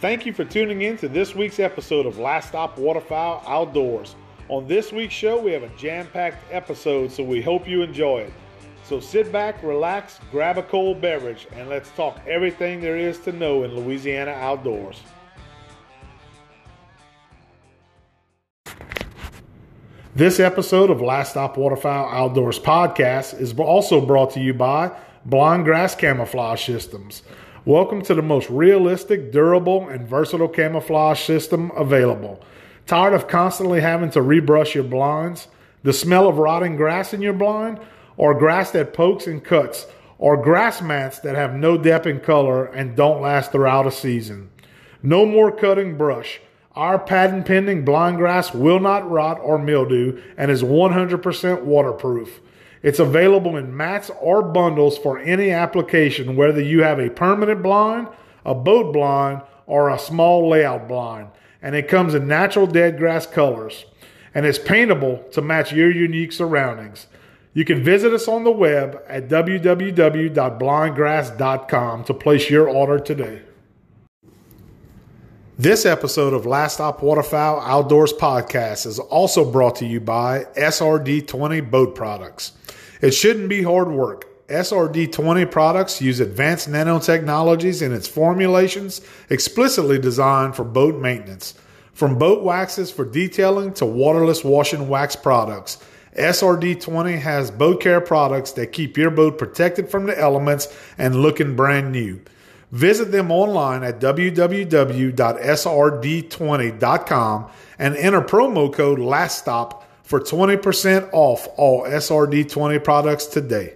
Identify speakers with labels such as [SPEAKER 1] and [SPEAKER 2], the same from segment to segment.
[SPEAKER 1] Thank you for tuning in to this week's episode of Last Stop Waterfowl Outdoors. On this week's show, we have a jam packed episode, so we hope you enjoy it. So sit back, relax, grab a cold beverage, and let's talk everything there is to know in Louisiana outdoors. This episode of Last Stop Waterfowl Outdoors podcast is also brought to you by Blind Grass Camouflage Systems. Welcome to the most realistic, durable, and versatile camouflage system available. Tired of constantly having to rebrush your blinds, the smell of rotting grass in your blind, or grass that pokes and cuts, or grass mats that have no depth in color and don't last throughout a season? No more cutting brush. Our patent pending blind grass will not rot or mildew and is 100% waterproof. It's available in mats or bundles for any application, whether you have a permanent blind, a boat blind, or a small layout blind. And it comes in natural dead grass colors. And it's paintable to match your unique surroundings. You can visit us on the web at www.blindgrass.com to place your order today. This episode of Last Stop Waterfowl Outdoors Podcast is also brought to you by SRD20 Boat Products. It shouldn't be hard work. SRD20 products use advanced nanotechnologies in its formulations explicitly designed for boat maintenance. From boat waxes for detailing to waterless wash and wax products, SRD20 has boat care products that keep your boat protected from the elements and looking brand new. Visit them online at www.srd20.com and enter promo code LASTSTOP for 20% off all SRD20 products today.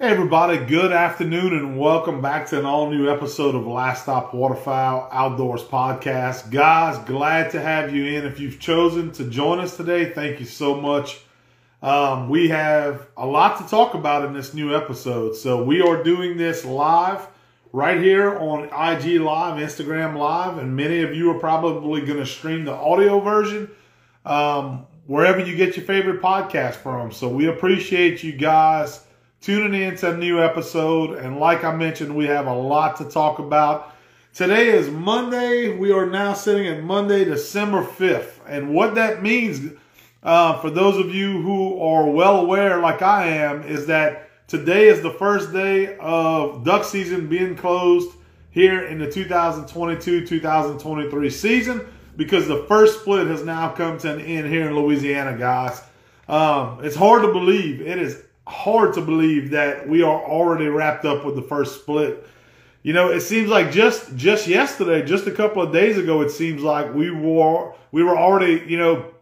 [SPEAKER 1] Hey everybody, good afternoon and welcome back to an all new episode of Last Stop Waterfowl Outdoors Podcast. Guys, glad to have you in. If you've chosen to join us today, thank you so much. Um, we have a lot to talk about in this new episode. So we are doing this live right here on IG Live, Instagram Live, and many of you are probably going to stream the audio version um, wherever you get your favorite podcast from. So we appreciate you guys tuning in to a new episode. And like I mentioned, we have a lot to talk about. Today is Monday. We are now sitting at Monday, December 5th. And what that means uh, for those of you who are well aware, like I am, is that today is the first day of duck season being closed here in the 2022-2023 season because the first split has now come to an end here in Louisiana, guys. Um, it's hard to believe. It is hard to believe that we are already wrapped up with the first split. You know, it seems like just just yesterday, just a couple of days ago, it seems like we were we were already, you know,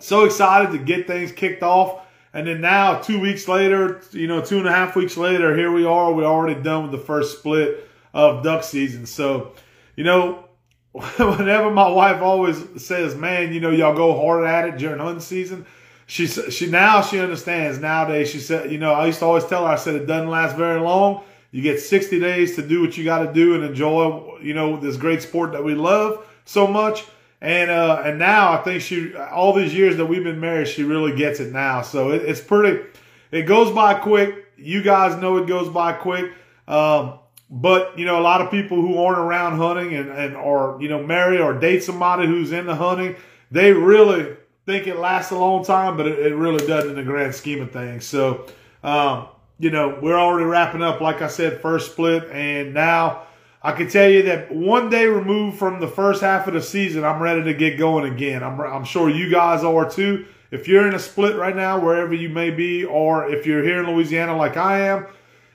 [SPEAKER 1] so excited to get things kicked off. And then now, two weeks later, you know, two and a half weeks later, here we are. We're already done with the first split of duck season. So, you know, whenever my wife always says, "Man, you know, y'all go hard at it during hunting season," she she now she understands. Nowadays, she said, you know, I used to always tell her, I said it doesn't last very long. You get 60 days to do what you got to do and enjoy, you know, this great sport that we love so much. And uh, and now I think she all these years that we've been married, she really gets it now. So it, it's pretty. It goes by quick. You guys know it goes by quick. Um, but you know, a lot of people who aren't around hunting and and or you know marry or date somebody who's into hunting, they really think it lasts a long time, but it, it really doesn't in the grand scheme of things. So. Um, you know, we're already wrapping up, like I said, first split, and now I can tell you that one day removed from the first half of the season, I'm ready to get going again. I'm, I'm sure you guys are too. If you're in a split right now, wherever you may be, or if you're here in Louisiana like I am,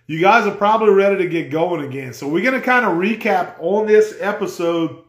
[SPEAKER 1] you guys are probably ready to get going again. So we're going to kind of recap on this episode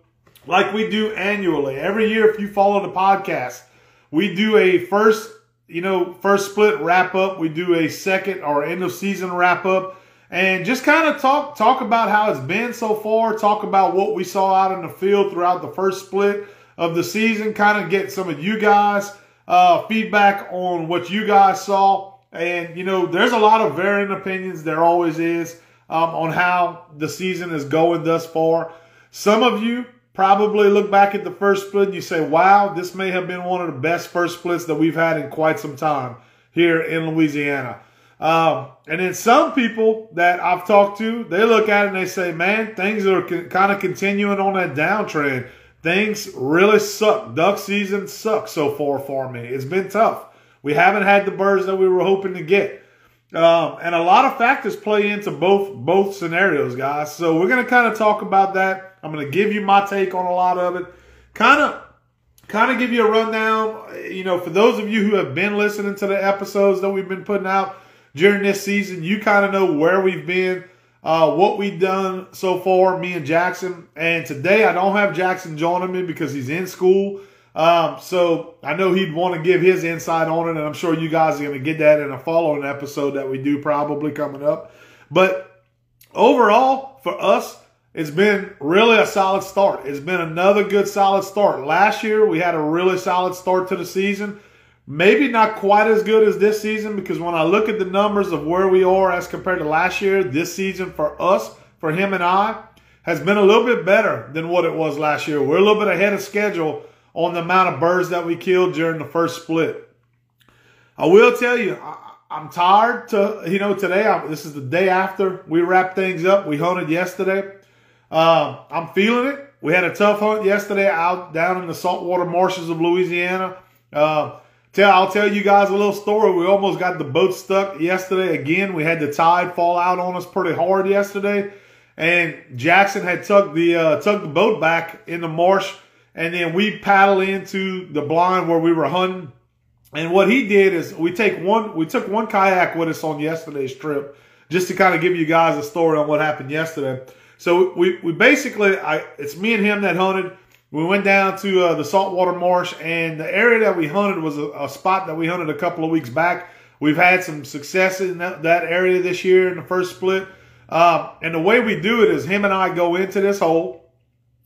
[SPEAKER 1] like we do annually. Every year, if you follow the podcast, we do a first, you know, first split wrap up. We do a second or end of season wrap up and just kind of talk talk about how it's been so far. Talk about what we saw out in the field throughout the first split of the season. Kind of get some of you guys uh, feedback on what you guys saw. And you know, there's a lot of varying opinions. There always is um, on how the season is going thus far. Some of you probably look back at the first split and you say, "Wow, this may have been one of the best first splits that we've had in quite some time here in Louisiana." Um, and then some people that I've talked to, they look at it and they say, man, things are kind of continuing on that downtrend. Things really suck. Duck season sucks so far for me. It's been tough. We haven't had the birds that we were hoping to get. Um, and a lot of factors play into both both scenarios, guys. So we're going to kind of talk about that. I'm going to give you my take on a lot of it. Kind of kind of give you a rundown. You know, for those of you who have been listening to the episodes that we've been putting out during this season, you kind of know where we've been, uh, what we've done so far, me and Jackson. And today I don't have Jackson joining me because he's in school. Um, so I know he'd want to give his insight on it, and I'm sure you guys are going to get that in a following episode that we do probably coming up. But overall, for us, it's been really a solid start. It's been another good solid start. Last year, we had a really solid start to the season. Maybe not quite as good as this season because when I look at the numbers of where we are as compared to last year, this season for us, for him and I, has been a little bit better than what it was last year. We're a little bit ahead of schedule on the amount of birds that we killed during the first split. I will tell you, I, am tired to, you know, today, I, this is the day after we wrapped things up. We hunted yesterday. Um, I'm feeling it. We had a tough hunt yesterday out down in the saltwater marshes of Louisiana. Uh, tell, I'll tell you guys a little story. We almost got the boat stuck yesterday again. We had the tide fall out on us pretty hard yesterday. And Jackson had tucked the, uh, the boat back in the marsh and then we paddle into the blind where we were hunting. And what he did is we take one, we took one kayak with us on yesterday's trip, just to kind of give you guys a story on what happened yesterday. So we, we basically, I, it's me and him that hunted. We went down to uh, the saltwater marsh, and the area that we hunted was a, a, spot that we hunted a couple of weeks back. We've had some success in that, that area this year in the first split. Uh, and the way we do it is him and I go into this hole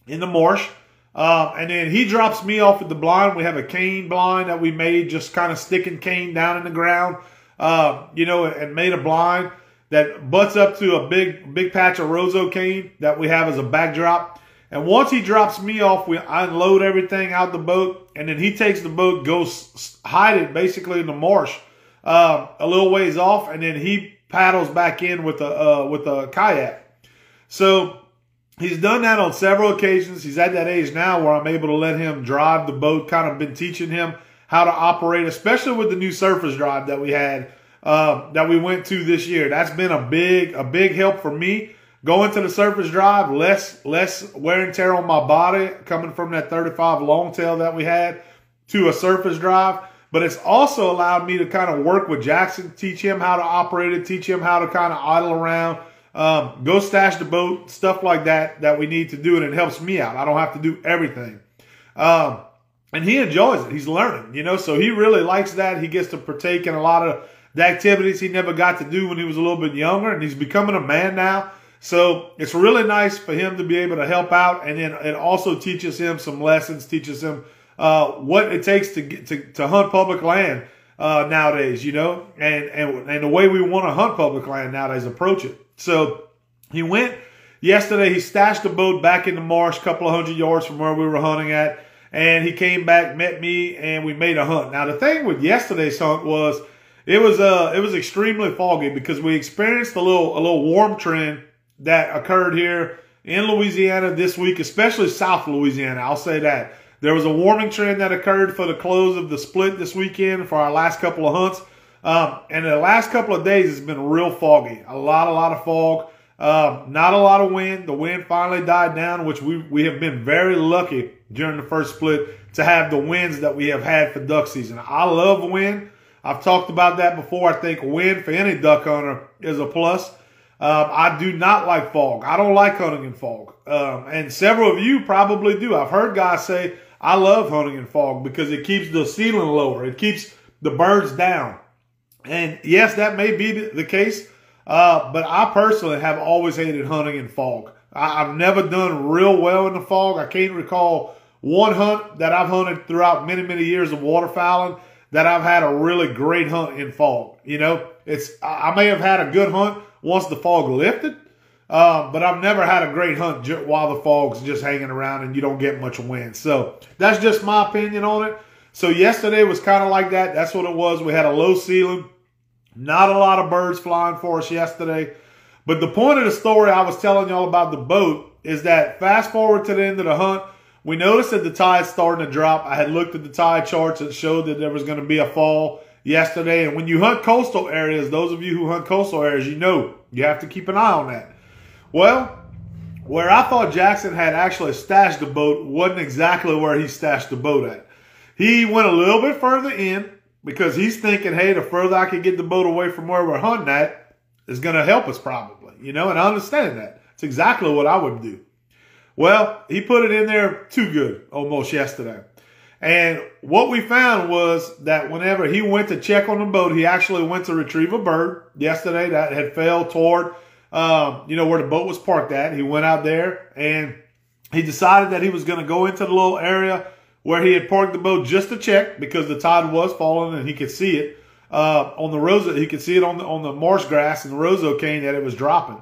[SPEAKER 1] in the marsh. Uh, and then he drops me off at the blind. We have a cane blind that we made, just kind of sticking cane down in the ground, uh, you know, and made a blind that butts up to a big, big patch of roseau cane that we have as a backdrop. And once he drops me off, we unload everything out the boat, and then he takes the boat, goes hide it basically in the marsh, uh, a little ways off, and then he paddles back in with a uh, with a kayak. So he's done that on several occasions. He's at that age now where I'm able to let him drive the boat, kind of been teaching him how to operate, especially with the new surface drive that we had, uh, that we went to this year. That's been a big, a big help for me. Going to the surface drive, less, less wear and tear on my body coming from that 35 longtail that we had to a surface drive. But it's also allowed me to kind of work with Jackson, teach him how to operate it, teach him how to kind of idle around, um, go stash the boat, stuff like that that we need to do, and it helps me out. I don't have to do everything. Um, and he enjoys it. He's learning, you know, so he really likes that. He gets to partake in a lot of the activities he never got to do when he was a little bit younger, and he's becoming a man now. So it's really nice for him to be able to help out, and then it also teaches him some lessons, teaches him uh, what it takes to get to, to hunt public land uh, nowadays, you know, and, and and the way we want to hunt public land nowadays, approach it. So he went yesterday. He stashed the boat back in the marsh, a couple of hundred yards from where we were hunting at, and he came back, met me, and we made a hunt. Now the thing with yesterday's hunt was it was uh it was extremely foggy because we experienced a little a little warm trend that occurred here in Louisiana this week, especially South Louisiana. I'll say that. There was a warming trend that occurred for the close of the split this weekend for our last couple of hunts. Um, and the last couple of days, it's been real foggy. A lot, a lot of fog. Um, not a lot of wind. The wind finally died down, which we, we have been very lucky during the first split to have the winds that we have had for duck season. I love wind. I've talked about that before. I think wind for any duck hunter is a plus. Um, I do not like fog. I don't like hunting in fog. Um, and several of you probably do. I've heard guys say, I love hunting in fog because it keeps the ceiling lower. It keeps the birds down. And yes, that may be the case, uh, but I personally have always hated hunting in fog. I, have never done real well in the fog. I can't recall one hunt that I've hunted throughout many, many years of waterfowling that I've had a really great hunt in fog. You know, it's I may have had a good hunt once the fog lifted, uh, but I've never had a great hunt while the fog's just hanging around and you don't get much wind. So that's just my opinion on it. So yesterday was kind of like that. That's what it was. We had a low ceiling. Not a lot of birds flying for us yesterday. But the point of the story I was telling y'all about the boat is that fast forward to the end of the hunt, we noticed that the tide's starting to drop. I had looked at the tide charts that showed that there was going to be a fall yesterday. And when you hunt coastal areas, those of you who hunt coastal areas, you know you have to keep an eye on that. Well, where I thought Jackson had actually stashed the boat wasn't exactly where he stashed the boat at. He went a little bit further in because he's thinking, hey, the further I can get the boat away from where we're hunting at is going to help us probably, you know, and I understand that. It's exactly what I would do. Well, he put it in there too good almost yesterday. And what we found was that whenever he went to check on the boat, he actually went to retrieve a bird yesterday that had fell toward um, you know, where the boat was parked at. He went out there and he decided that he was going to go into the little area where he had parked the boat just to check because the tide was falling and he could see it uh, on the roseau. He could see it on the on the marsh grass and the roseau cane that it was dropping.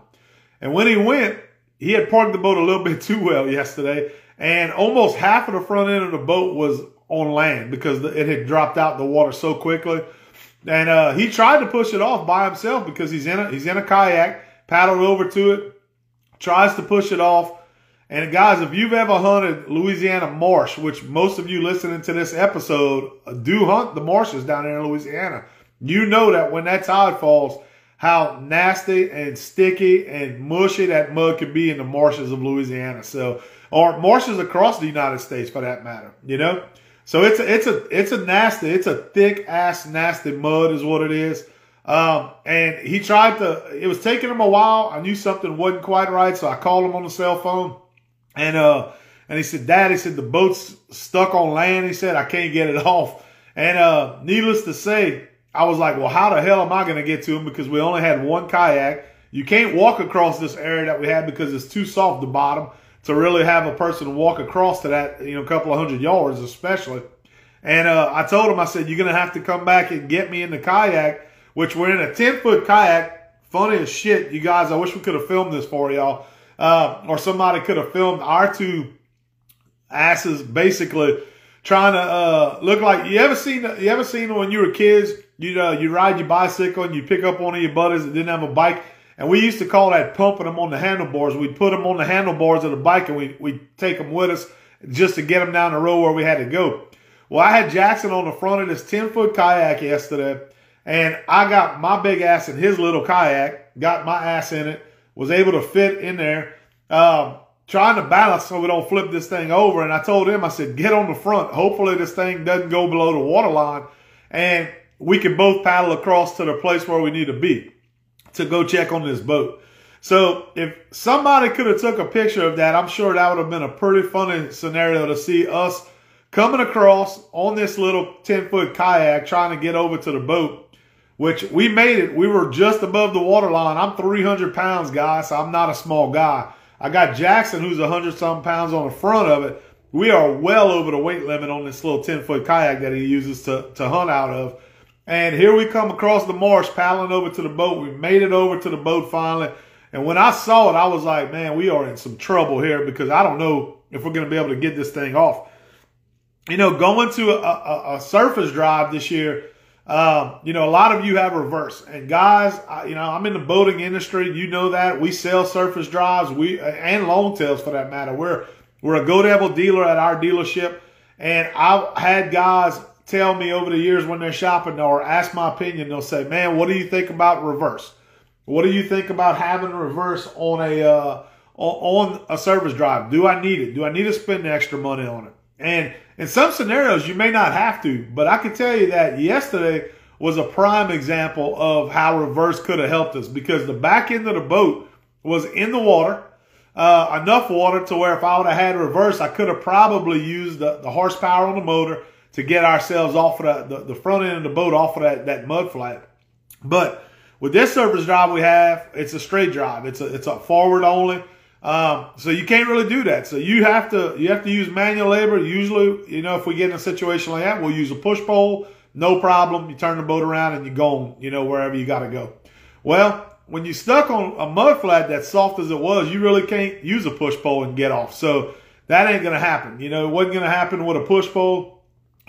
[SPEAKER 1] And when he went, he had parked the boat a little bit too well yesterday, and almost half of the front end of the boat was on land because it had dropped out the water so quickly. And uh, he tried to push it off by himself because he's in a he's in a kayak paddled over to it, tries to push it off. And guys, if you've ever hunted Louisiana marsh, which most of you listening to this episode do hunt the marshes down there in Louisiana, you know that when that tide falls, how nasty and sticky and mushy that mud can be in the marshes of Louisiana. So, or marshes across the United States for that matter, you know? So it's a, it's a, it's a nasty, it's a thick ass nasty mud is what it is. Um, and he tried to, it was taking him a while. I knew something wasn't quite right. So I called him on the cell phone and, uh, and he said, Dad, he said, the boat's stuck on land. He said, I can't get it off. And, uh, needless to say, I was like, well, how the hell am I going to get to him? Because we only had one kayak. You can't walk across this area that we had because it's too soft the bottom to really have a person walk across to that, you know, couple of hundred yards, especially. And, uh, I told him, I said, you're going to have to come back and get me in the kayak which we're in a 10 foot kayak. Funny as shit, you guys. I wish we could have filmed this for y'all. Uh, or somebody could have filmed our two asses basically trying to uh, look like you ever seen you ever seen when you were kids you uh, you ride your bicycle and you pick up one of your buddies that didn't have a bike and we used to call that pumping them on the handlebars we'd put them on the handlebars of the bike and we we'd take them with us just to get them down the road where we had to go well I had Jackson on the front of this 10 foot kayak yesterday and I got my big ass in his little kayak, got my ass in it, was able to fit in there, um, trying to balance so we don't flip this thing over. And I told him, I said, get on the front. Hopefully this thing doesn't go below the water line. And we can both paddle across to the place where we need to be to go check on this boat. So if somebody could have took a picture of that, I'm sure that would have been a pretty funny scenario to see us coming across on this little 10 foot kayak trying to get over to the boat which we made it. We were just above the waterline. I'm 300 pounds, guys, so I'm not a small guy. I got Jackson, who's 100 some pounds on the front of it. We are well over the weight limit on this little 10 foot kayak that he uses to, to hunt out of. And here we come across the marsh, paddling over to the boat. We made it over to the boat finally. And when I saw it, I was like, man, we are in some trouble here because I don't know if we're going to be able to get this thing off. You know, going to a, a, a surface drive this year, um, you know, a lot of you have reverse. And guys, I, you know, I'm in the boating industry. You know that we sell surface drives. We and longtails for that matter. We're we're a Go Devil dealer at our dealership, and I've had guys tell me over the years when they're shopping or ask my opinion. They'll say, "Man, what do you think about reverse? What do you think about having reverse on a uh, on a surface drive? Do I need it? Do I need to spend extra money on it?" And in some scenarios, you may not have to, but I can tell you that yesterday was a prime example of how reverse could have helped us because the back end of the boat was in the water, uh, enough water to where if I would have had reverse, I could have probably used the, the horsepower on the motor to get ourselves off of the, the, the front end of the boat off of that, that mud flat. But with this surface drive we have, it's a straight drive. It's a, it's a forward only. Um, so you can't really do that. So you have to you have to use manual labor. Usually, you know, if we get in a situation like that, we'll use a push pole. No problem. You turn the boat around and you're going, you know, wherever you got to go. Well, when you're stuck on a mud flat that's soft as it was, you really can't use a push pole and get off. So that ain't going to happen. You know, it wasn't going to happen with a push pole.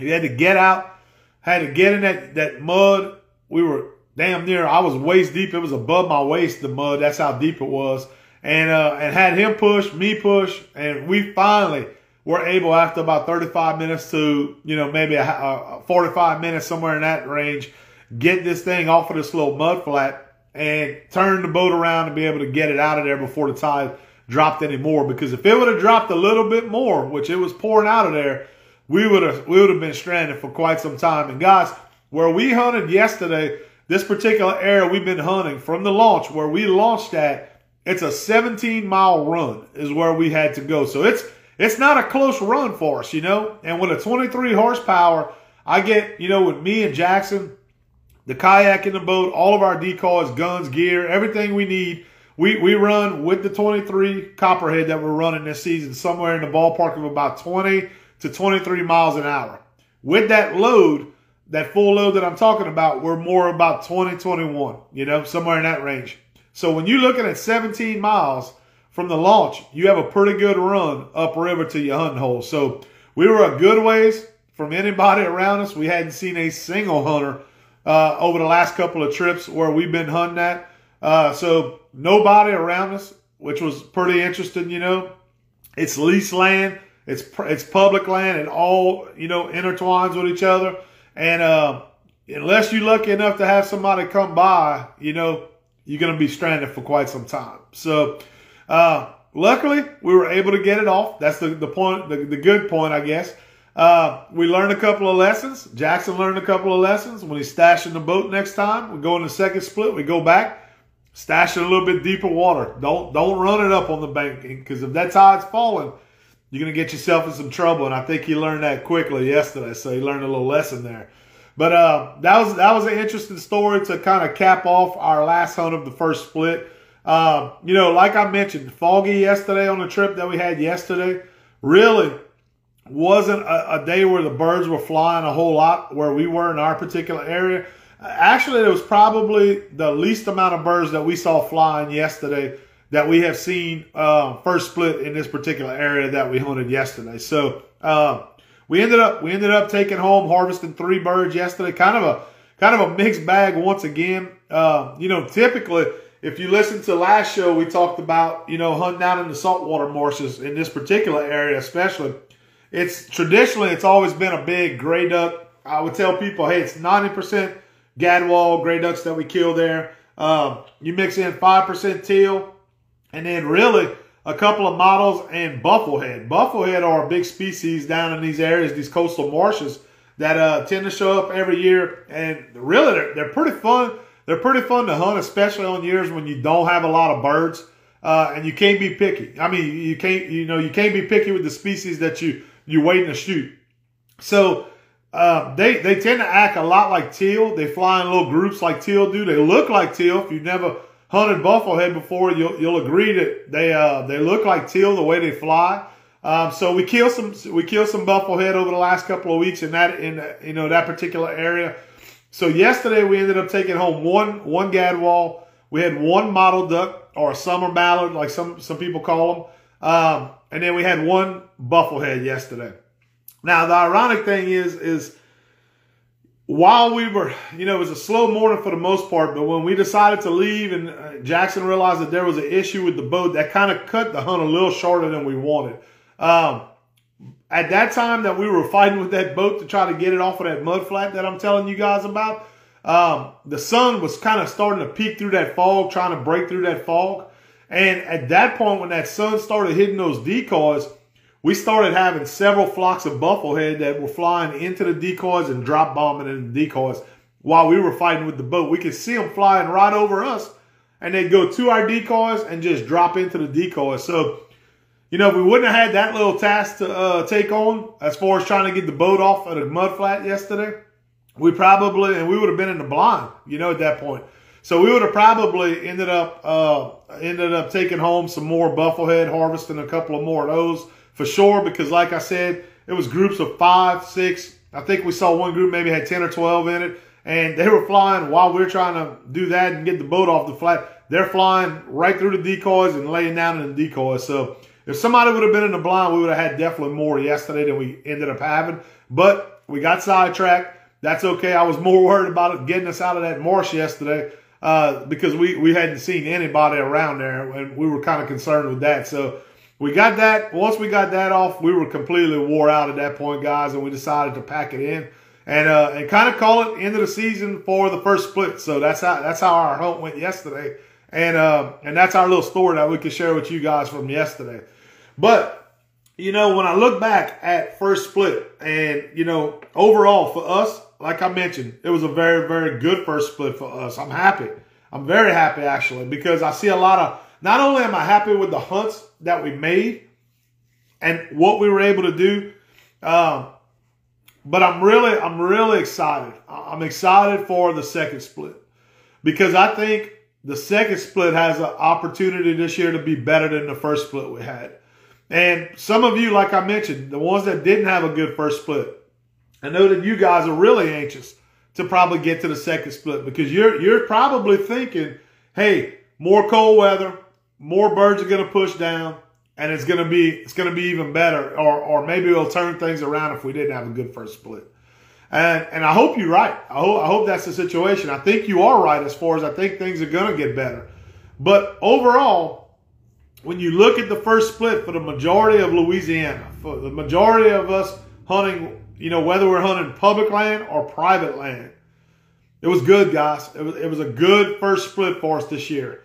[SPEAKER 1] You had to get out, had to get in that, that mud. We were damn near, I was waist deep. It was above my waist, the mud. That's how deep it was. And, uh, and had him push, me push, and we finally were able after about 35 minutes to, you know, maybe a, a 45 minutes, somewhere in that range, get this thing off of this little mud flat and turn the boat around and be able to get it out of there before the tide dropped any more. Because if it would have dropped a little bit more, which it was pouring out of there, we would have we would have been stranded for quite some time. And guys, where we hunted yesterday, this particular area we've been hunting from the launch where we launched at, it's a 17 mile run is where we had to go. So it's it's not a close run for us, you know. And with a 23 horsepower, I get, you know, with me and Jackson, the kayak in the boat, all of our decoys, guns, gear, everything we need. We, we run with the 23 Copperhead that we're running this season somewhere in the ballpark of about 20 to 23 miles an hour. With that load, that full load that I'm talking about, we're more about 20, 21, you know, somewhere in that range. So when you're looking at 17 miles from the launch, you have a pretty good run upriver to your hunting hole. So we were a good ways from anybody around us. We hadn't seen a single hunter uh, over the last couple of trips where we've been hunting at. Uh, so nobody around us, which was pretty interesting, you know. It's leased land. It's it's public land. It all you know intertwines with each other. And uh, unless you're lucky enough to have somebody come by, you know, you're going to be stranded for quite some time. So, uh, luckily, we were able to get it off. That's the, the point, the, the good point, I guess. Uh, we learned a couple of lessons. Jackson learned a couple of lessons. When he's stashing the boat next time, we go in the second split, we go back, stash it a little bit deeper water. Don't don't run it up on the bank because if that tide's falling, you're going to get yourself in some trouble. And I think he learned that quickly yesterday. So he learned a little lesson there. But uh, that was that was an interesting story to kind of cap off our last hunt of the first split. Uh, you know, like I mentioned, foggy yesterday on the trip that we had yesterday really wasn't a, a day where the birds were flying a whole lot where we were in our particular area. Actually, it was probably the least amount of birds that we saw flying yesterday that we have seen uh, first split in this particular area that we hunted yesterday. So uh, we ended up we ended up taking home harvesting three birds yesterday. Kind of a kind of a mixed bag once again. Uh, you know, typically if you listen to last show, we talked about you know hunting out in the saltwater marshes in this particular area, especially. It's traditionally it's always been a big gray duck. I would tell people, hey, it's ninety percent gadwall gray ducks that we kill there. Um, you mix in five percent teal, and then really a couple of mottleds and bufflehead. Bufflehead are a big species down in these areas, these coastal marshes that uh, tend to show up every year. And really, they're, they're pretty fun. They're pretty fun to hunt, especially on years when you don't have a lot of birds. Uh, and you can't be picky. I mean, you can't, you know, you can't be picky with the species that you, you're waiting to shoot. So, uh, they, they tend to act a lot like teal. They fly in little groups like teal do. They look like teal. If you've never hunted bufflehead before, you'll you'll agree that they uh, they look like teal the way they fly. Um, so we killed some we killed some bufflehead over the last couple of weeks in that in you know that particular area. So yesterday we ended up taking home one one gadwall. We had one mottled duck or a summer mallard, like some some people call them, um, and then we had one bufflehead yesterday. Now the ironic thing is is while we were, you know, it was a slow morning for the most part, but when we decided to leave and uh, Jackson realized that there was an issue with the boat, that kind of cut the hunt a little shorter than we wanted. Um, at that time that we were fighting with that boat to try to get it off of that mud flat that I'm telling you guys about, um, the sun was kind of starting to peek through that fog, trying to break through that fog. And at that point, when that sun started hitting those decoys, we started having several flocks of bufflehead that were flying into the decoys and drop bombing in the decoys while we were fighting with the boat. We could see them flying right over us and they'd go to our decoys and just drop into the decoys. So, you know, if we wouldn't have had that little task to uh, take on as far as trying to get the boat off at a mud flat yesterday, we probably, and we would have been in the blind, you know, at that point. So we would have probably ended up, uh, ended up taking home some more bufflehead, harvesting a couple of more of those for sure because, like I said, it was groups of five, six. I think we saw one group maybe had 10 or 12 in it, and they were flying while we are trying to do that and get the boat off the flat. They're flying right through the decoys and laying down in the decoys. So if somebody would have been in the blind, we would have had definitely more yesterday than we ended up having. But we got sidetracked. That's okay. I was more worried about it getting us out of that marsh yesterday uh, because we, we hadn't seen anybody around there and we were kind of concerned with that. So we got that. Once we got that off, we were completely wore out at that point, guys, and we decided to pack it in and uh, and kind of call it end of the season for the first split. So that's how that's how our hunt went yesterday, and uh, and that's our little story that we could share with you guys from yesterday. But you know, when I look back at first split, and you know, overall for us, like I mentioned, it was a very very good first split for us. I'm happy. I'm very happy actually because I see a lot of. Not only am I happy with the hunts that we made and what we were able to do. Um, but I'm really, I'm really excited. I'm excited for the second split because I think the second split has an opportunity this year to be better than the first split we had. And some of you, like I mentioned, the ones that didn't have a good first split, I know that you guys are really anxious to probably get to the second split because you're you're probably thinking, hey, more cold weather, more birds are going to push down and it's gonna be it's gonna be even better, or or maybe it'll turn things around if we didn't have a good first split. And and I hope you're right. I hope I hope that's the situation. I think you are right as far as I think things are gonna get better. But overall, when you look at the first split for the majority of Louisiana, for the majority of us hunting, you know, whether we're hunting public land or private land, it was good, guys. It was it was a good first split for us this year.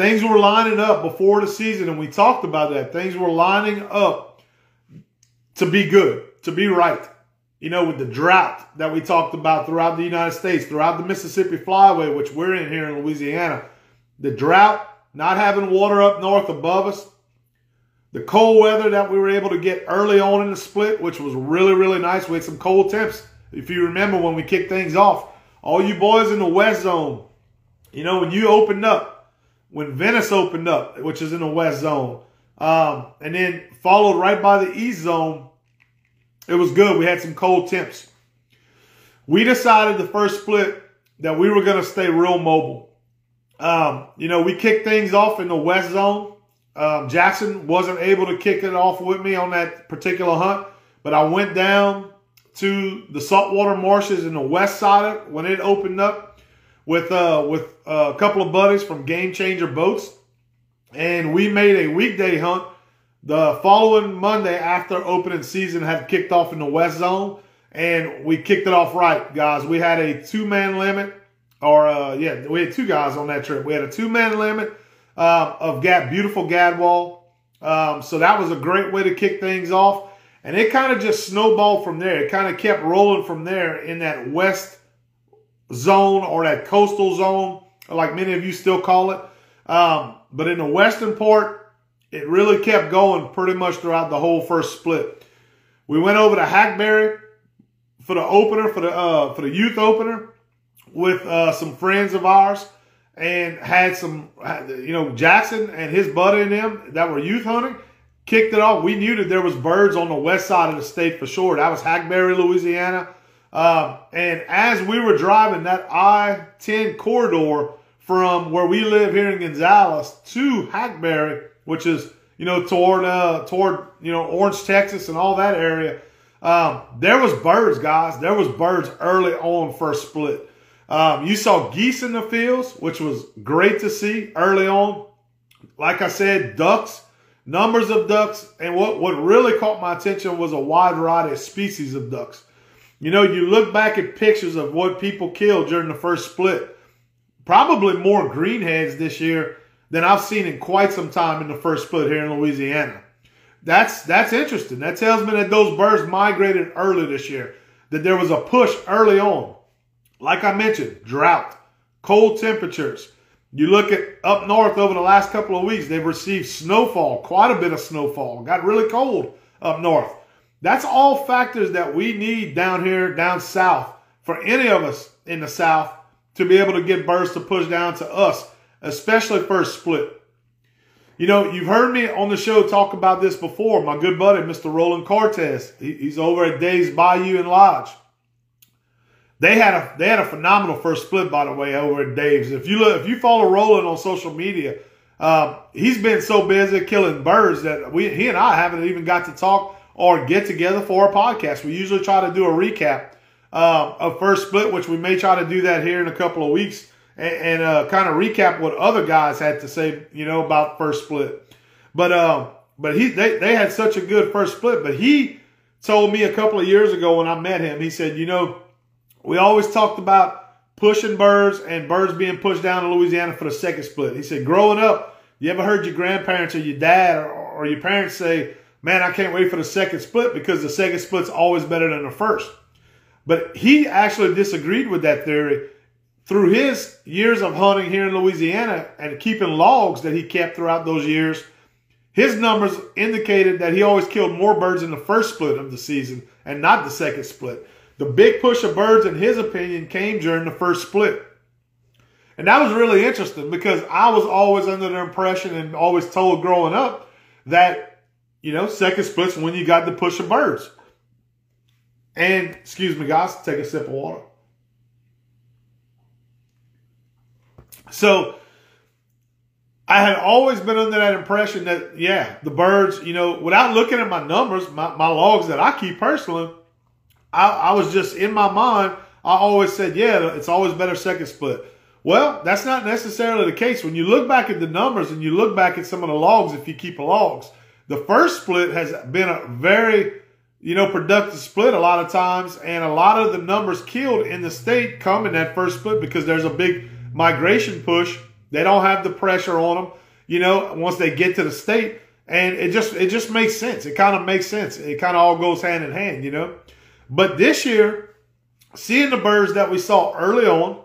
[SPEAKER 1] Things were lining up before the season, and we talked about that. Things were lining up to be good, to be right. You know, with the drought that we talked about throughout the United States, throughout the Mississippi Flyway, which we're in here in Louisiana, the drought, not having water up north above us, the cold weather that we were able to get early on in the split, which was really, really nice. We had some cold temps. If you remember when we kicked things off, all you boys in the west zone, you know, when you opened up, when Venice opened up, which is in the west zone, um, and then followed right by the east zone, it was good. We had some cold temps. We decided the first split that we were going to stay real mobile. Um, you know, we kicked things off in the west zone. Um, Jackson wasn't able to kick it off with me on that particular hunt, but I went down to the saltwater marshes in the west side of when it opened up with uh, with uh, a couple of buddies from Game Changer Boats, and we made a weekday hunt. The following Monday after opening season had kicked off in the West Zone, and we kicked it off right, guys. We had a two man limit, or uh, yeah, we had two guys on that trip. We had a two man limit uh, of gad, beautiful gadwall. Um, so that was a great way to kick things off. And it kind of just snowballed from there. It kind of kept rolling from there in that west zone or that coastal zone, like many of you still call it. Um, but in the western part, it really kept going pretty much throughout the whole first split. We went over to Hackberry for the opener, for the uh, for the youth opener, with uh, some friends of ours, and had some, you know, Jackson and his buddy and them that were youth hunting. Kicked it off. We knew that there was birds on the west side of the state for sure. That was Hackberry, Louisiana. Um, and as we were driving that I-10 corridor from where we live here in Gonzales to Hackberry, which is, you know, toward, uh, toward, you know, Orange, Texas and all that area, um, there was birds, guys. There was birds early on first split. Um, you saw geese in the fields, which was great to see early on. Like I said, ducks, numbers of ducks. And what, what really caught my attention was a wide variety of species of ducks. You know, you look back at pictures of what people killed during the first split. Probably more greenheads this year than I've seen in quite some time in the first split here in Louisiana. That's that's interesting. That tells me that those birds migrated early this year. That there was a push early on. Like I mentioned, drought, cold temperatures. You look at up north over the last couple of weeks, they've received snowfall, quite a bit of snowfall. Got really cold up north. That's all factors that we need down here, down south, for any of us in the south to be able to get birds to push down to us, especially first split. You know, you've heard me on the show talk about this before. My good buddy, Mr. Roland Cortez, he's over at Dave's Bayou and Lodge. They had a they had a phenomenal first split, by the way, over at Dave's. If you look, if you follow Roland on social media, uh, he's been so busy killing birds that we he and I haven't even got to talk or get together for a podcast. We usually try to do a recap uh, of first split, which we may try to do that here in a couple of weeks and, and uh, kind of recap what other guys had to say, you know, about first split. But uh, but he they, they had such a good first split. But he told me a couple of years ago when I met him, he said, you know, we always talked about pushing birds and birds being pushed down to Louisiana for the second split. He said, growing up, you ever heard your grandparents or your dad or, or your parents say, man, I can't wait for the second split because the second split's always better than the first. But he actually disagreed with that theory through his years of hunting here in Louisiana and keeping logs that he kept throughout those years. His numbers indicated that he always killed more birds in the first split of the season and not the second split. The big push of birds, in his opinion, came during the first split. And that was really interesting because I was always under the impression and always told growing up that, you know, second split's when you got the push of birds. And, excuse me, guys, take a sip of water. So, I had always been under that impression that, yeah, the birds, you know, without looking at my numbers, my, my logs that I keep personally, I, I was just in my mind, I always said, yeah, it's always better second split. Well, that's not necessarily the case. When you look back at the numbers and you look back at some of the logs, if you keep logs, the first split has been a very, you know, productive split a lot of times. And a lot of the numbers killed in the state come in that first split because there's a big migration push they don't have the pressure on them, you know, once they get to the state. And it just it just makes sense. It kind of makes sense. It kind of all goes hand in hand, you know. But this year, seeing the birds that we saw early on,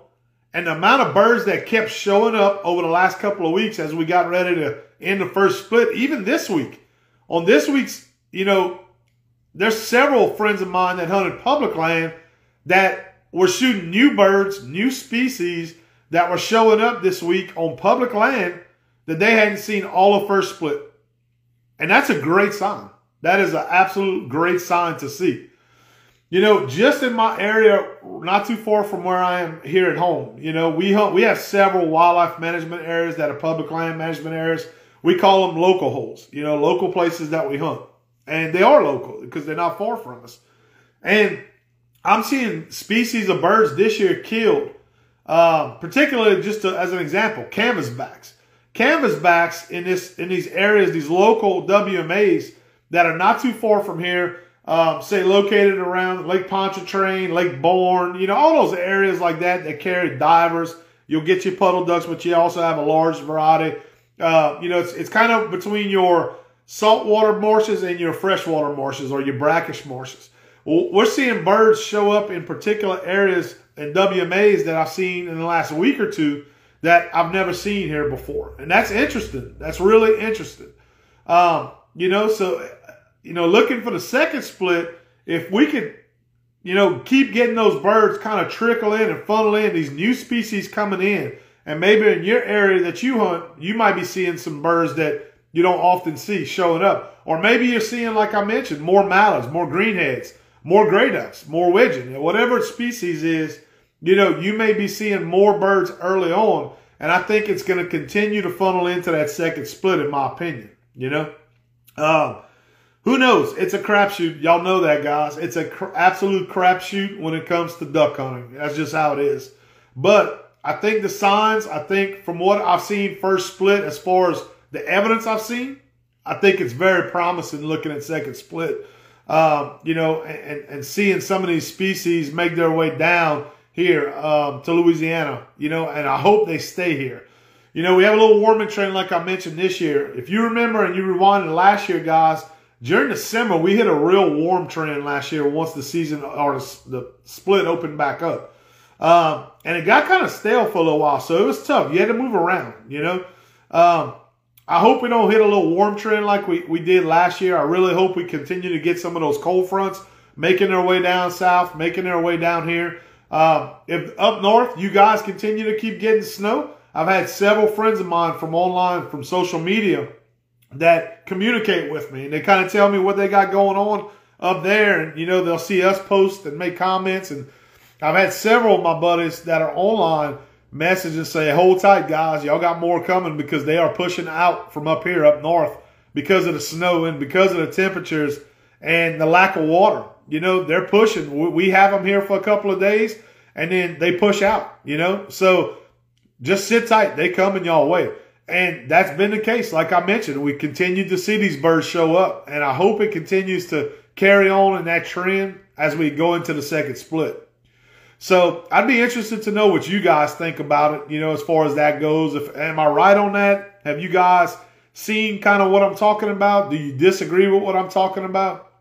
[SPEAKER 1] and the amount of birds that kept showing up over the last couple of weeks as we got ready to end the first split, even this week. On this week's, you know, there's several friends of mine that hunted public land that were shooting new birds, new species that were showing up this week on public land that they hadn't seen all of first split. And that's a great sign. That is an absolute great sign to see. You know, just in my area, not too far from where I am here at home, you know, we hunt, we have several wildlife management areas that are public land management areas. We call them local holes, you know, local places that we hunt. And they are local because they're not far from us. And I'm seeing species of birds this year killed uh, particularly just to, as an example, canvasbacks. Canvasbacks in this in these areas, these local WMAs that are not too far from here, um, say located around Lake Pontchartrain, Lake Borgne, you know, all those areas like that that carry divers. You'll get your puddle ducks, but you also have a large variety. Uh, you know, it's, it's kind of between your saltwater marshes and your freshwater marshes or your brackish marshes. We're seeing birds show up in particular areas and WMAs that I've seen in the last week or two that I've never seen here before. And that's interesting. That's really interesting. Um, you know, so, you know, looking for the second split, if we could, you know, keep getting those birds kind of trickle in and funnel in, these new species coming in, and maybe in your area that you hunt, you might be seeing some birds that you don't often see showing up. Or maybe you're seeing, like I mentioned, more mallards, more greenheads, more gray ducks, more widgeon, whatever species is, you know, you may be seeing more birds early on, and I think it's going to continue to funnel into that second split, in my opinion. You know, um, who knows? It's a crapshoot. Y'all know that, guys. It's a cr- absolute crapshoot when it comes to duck hunting. That's just how it is. But I think the signs, I think from what I've seen first split, as far as the evidence I've seen, I think it's very promising looking at second split. Um, you know, and, and seeing some of these species make their way down here um, to Louisiana, you know, and I hope they stay here. You know, we have a little warming trend like I mentioned this year. If you remember and you rewind to last year, guys, during the summer, we hit a real warm trend last year once the season or the split opened back up. Um, and it got kind of stale for a little while, so it was tough. You had to move around, you know. Um, I hope we don't hit a little warm trend like we, we did last year. I really hope we continue to get some of those cold fronts making their way down south, making their way down here. Uh, if up north, you guys continue to keep getting snow, I've had several friends of mine from online, from social media, that communicate with me and they kind of tell me what they got going on up there. And, you know, they'll see us post and make comments. And I've had several of my buddies that are online message and say, hold tight, guys. Y'all got more coming because they are pushing out from up here, up north, because of the snow and because of the temperatures and the lack of water. You know, they're pushing. We have them here for a couple of days and then they push out, you know? So just sit tight. They coming y'all way. And that's been the case. Like I mentioned, we continue to see these birds show up and I hope it continues to carry on in that trend as we go into the second split. So I'd be interested to know what you guys think about it, you know, as far as that goes. If am I right on that? Have you guys seen kind of what I'm talking about? Do you disagree with what I'm talking about?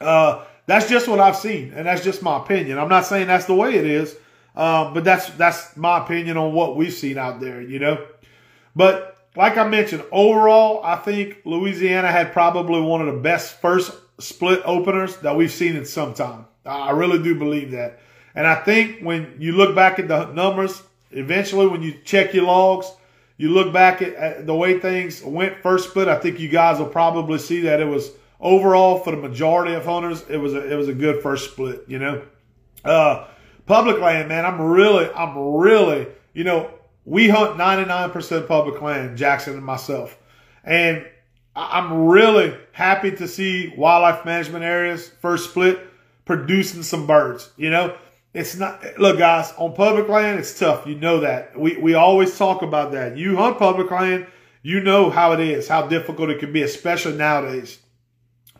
[SPEAKER 1] Uh, that's just what I've seen, and that's just my opinion. I'm not saying that's the way it is, uh, but that's that's my opinion on what we've seen out there, you know. But like I mentioned, overall, I think Louisiana had probably one of the best first split openers that we've seen in some time. I really do believe that. And I think when you look back at the numbers, eventually when you check your logs, you look back at, at, the way things went first split, I think you guys will probably see that it was overall for the majority of hunters, it was a, it was a good first split, you know. Uh, public land, man, I'm really, I'm really, you know, we hunt 99% public land, Jackson and myself. And I'm really happy to see wildlife management areas first split producing some birds, you know it's not look guys on public land it's tough. You know that. We we always talk about that. You hunt public land you know how it is how difficult it can be especially nowadays.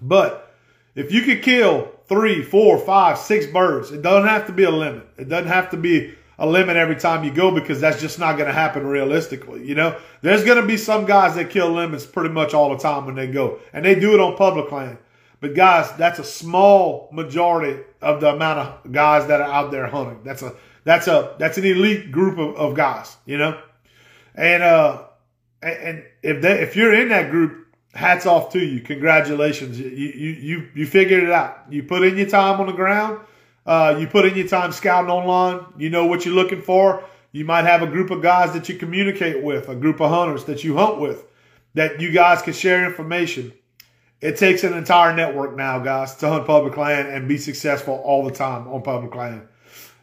[SPEAKER 1] But if you could kill three four five six birds it doesn't have to be a limit. It doesn't have to be a limit every time you go because that's just not going to happen realistically you know? There's going to be some guys that kill limits pretty much all the time when they go and they do it on public land but guys, that's a small majority of the amount of guys that are out there hunting. That's a that's a that's an elite group of, of guys, you know. And uh and if they if you're in that group, hats off to you. Congratulations. You you you you figured it out. You put in your time on the ground. Uh, you put in your time scouting online. You know what you're looking for. You might have a group of guys that you communicate with, a group of hunters that you hunt with, that you guys can share information. It takes an entire network now, guys, to hunt public land and be successful all the time on public land.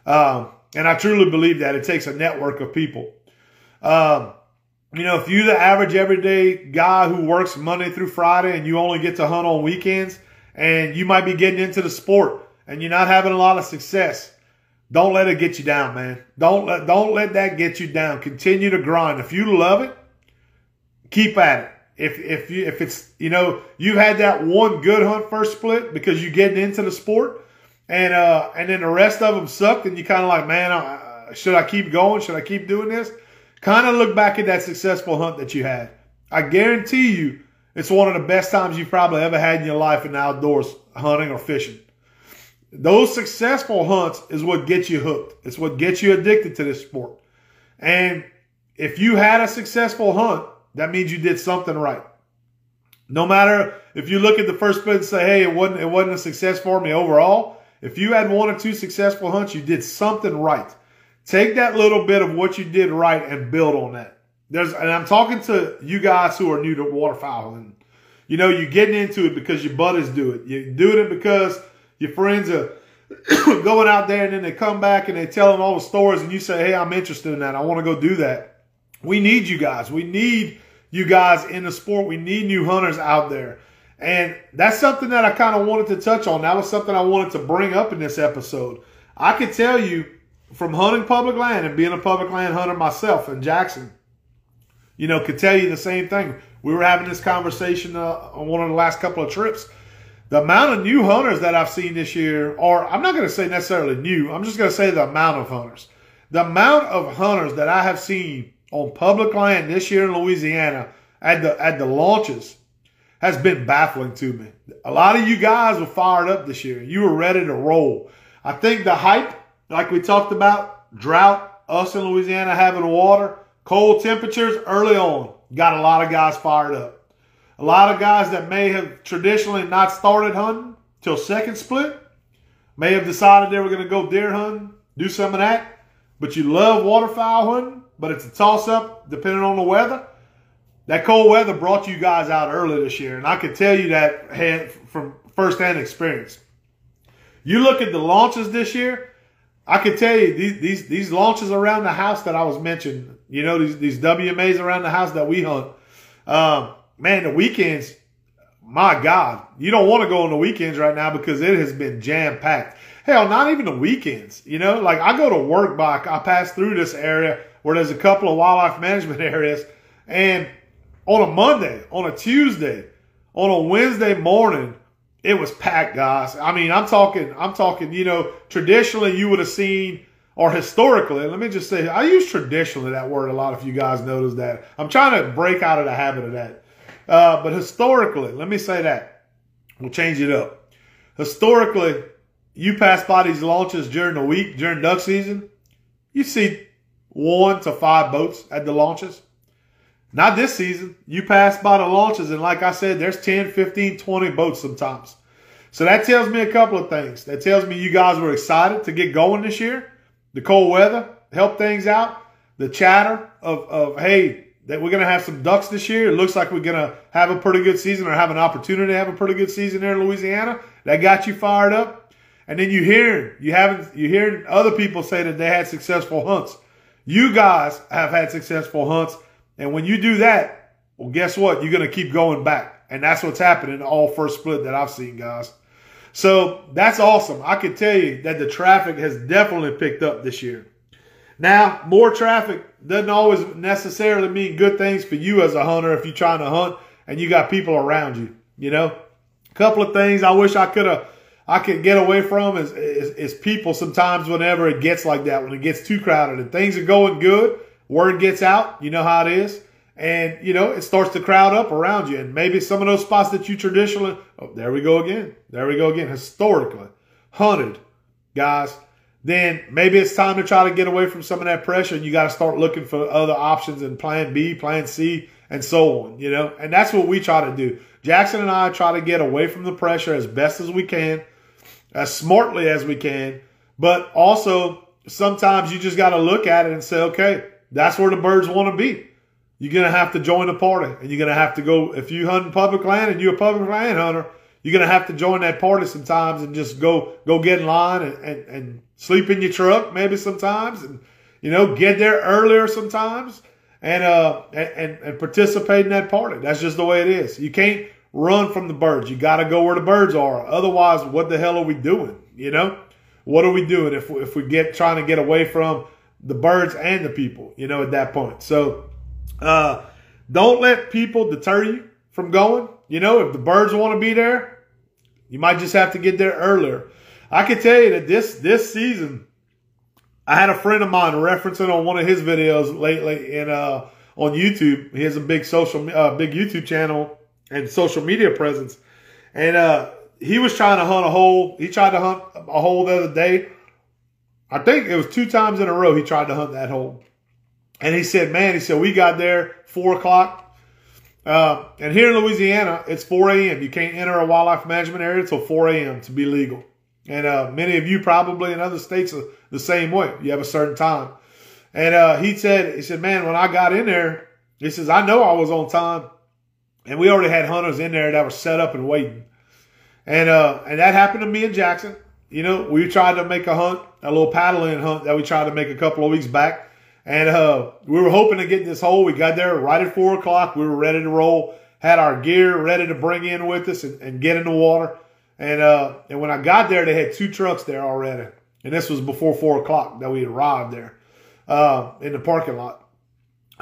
[SPEAKER 1] Um, and I truly believe that it takes a network of people. Um, you know, if you're the average everyday guy who works Monday through Friday and you only get to hunt on weekends and you might be getting into the sport and you're not having a lot of success, don't let it get you down, man. Don't let, don't let that get you down. Continue to grind. If you love it, keep at it if if you if it's you know you've had that one good hunt first split because you're getting into the sport, and uh and then the rest of them sucked, and you kind of like, man, uh, should I keep going? Should I keep doing this? Kind of look back at that successful hunt that you had. I guarantee you, it's one of the best times you've probably ever had in your life in the outdoors, hunting or fishing. Those successful hunts is what gets you hooked. It's what gets you addicted to this sport. And if you had a successful hunt that means you did something right. No matter if you look at the first split and say, hey, it wasn't, it wasn't a success for me overall. If you had one or two successful hunts, you did something right. Take that little bit of what you did right and build on that. There's, and I'm talking to you guys who are new to waterfowl and you know, you're getting into it because your buddies do it. You're doing it because your friends are going out there and then they come back and they're telling all the stories and you say, Hey, I'm interested in that. I want to go do that. We need you guys. We need you guys in the sport. We need new hunters out there. And that's something that I kind of wanted to touch on. That was something I wanted to bring up in this episode. I could tell you from hunting public land and being a public land hunter myself in Jackson, you know, could tell you the same thing. We were having this conversation uh, on one of the last couple of trips. The amount of new hunters that I've seen this year, or I'm not going to say necessarily new, I'm just going to say the amount of hunters. The amount of hunters that I have seen on public land this year in Louisiana at the at the launches has been baffling to me. A lot of you guys were fired up this year. You were ready to roll. I think the hype, like we talked about, drought, us in Louisiana having water, cold temperatures early on, got a lot of guys fired up. A lot of guys that may have traditionally not started hunting till second split may have decided they were going to go deer hunting, do some of that, but you love waterfowl hunting but it's a toss up depending on the weather. That cold weather brought you guys out early this year, and I can tell you that from firsthand experience. You look at the launches this year. I can tell you these these these launches around the house that I was mentioning. You know these these WMAs around the house that we hunt. Um, man, the weekends, my God, you don't want to go on the weekends right now because it has been jam packed. Hell, not even the weekends. You know, like I go to work by, I pass through this area where there's a couple of wildlife management areas, and on a Monday, on a Tuesday, on a Wednesday morning, it was packed, guys. I mean, I'm talking, I'm talking, you know, traditionally you would have seen, or historically, let me just say, I use traditionally that word a lot if you guys notice that. I'm trying to break out of the habit of that. Uh, but historically, let me say that. We'll change it up. Historically, you pass by these launches during the week, during duck season, you see one to five boats at the launches. Not this season. You pass by the launches, and like I said, there's 10, 15, 20 boats sometimes. So that tells me a couple of things. That tells me you guys were excited to get going this year. The cold weather helped things out. The chatter of, of hey, that we're going to have some ducks this year. It looks like we're going to have a pretty good season or have an opportunity to have a pretty good season there in Louisiana. That got you fired up. And then you hear you haven't you hear other people say that they had successful hunts. You guys have had successful hunts, and when you do that, well, guess what? You're going to keep going back, and that's what's happening in all first split that I've seen, guys. So that's awesome. I can tell you that the traffic has definitely picked up this year. Now, more traffic doesn't always necessarily mean good things for you as a hunter if you're trying to hunt and you got people around you. You know, a couple of things I wish I could have I can get away from is, is, is people sometimes whenever it gets like that, when it gets too crowded and things are going good, word gets out, you know how it is. And, you know, it starts to crowd up around you. And maybe some of those spots that you traditionally, oh, there we go again. There we go again. Historically hunted, guys then maybe it's time to try to get away from some of that pressure and you got to start looking for other options and plan B, plan C, and so on, you know? And that's what we try to do. Jackson and I try to get away from the pressure as best as we can, as smartly as we can, but also sometimes you just got to look at it and say, okay, that's where the birds want to be. You're going to have to join the party and you're going to have to go, if you hunt public land and you're a public land hunter, you're going to have to join that party sometimes and just go, go get in line and, and, and sleep in your truck maybe sometimes and, you know, get there earlier sometimes and, uh, and, and participate in that party. That's just the way it is. You can't run from the birds. You got to go where the birds are. Otherwise, what the hell are we doing? You know, what are we doing if, if we get trying to get away from the birds and the people, you know, at that point. So, uh, don't let people deter you from going. You know, if the birds want to be there, you might just have to get there earlier. I can tell you that this this season, I had a friend of mine referencing on one of his videos lately in uh, on YouTube. He has a big social, uh, big YouTube channel and social media presence, and uh, he was trying to hunt a hole. He tried to hunt a hole the other day. I think it was two times in a row he tried to hunt that hole, and he said, "Man," he said, "We got there four o'clock." Uh, and here in Louisiana, it's 4 a.m. You can't enter a wildlife management area until 4 a.m. to be legal. And uh, many of you probably in other states are the same way. You have a certain time. And uh, he said, he said, man, when I got in there, he says, I know I was on time. And we already had hunters in there that were set up and waiting. And uh, and that happened to me and Jackson. You know, we tried to make a hunt, a little paddling hunt that we tried to make a couple of weeks back. And uh, we were hoping to get this hole. We got there right at four o'clock. We were ready to roll, had our gear ready to bring in with us and, and get in the water. And uh, and when I got there, they had two trucks there already. And this was before four o'clock that we arrived there uh, in the parking lot.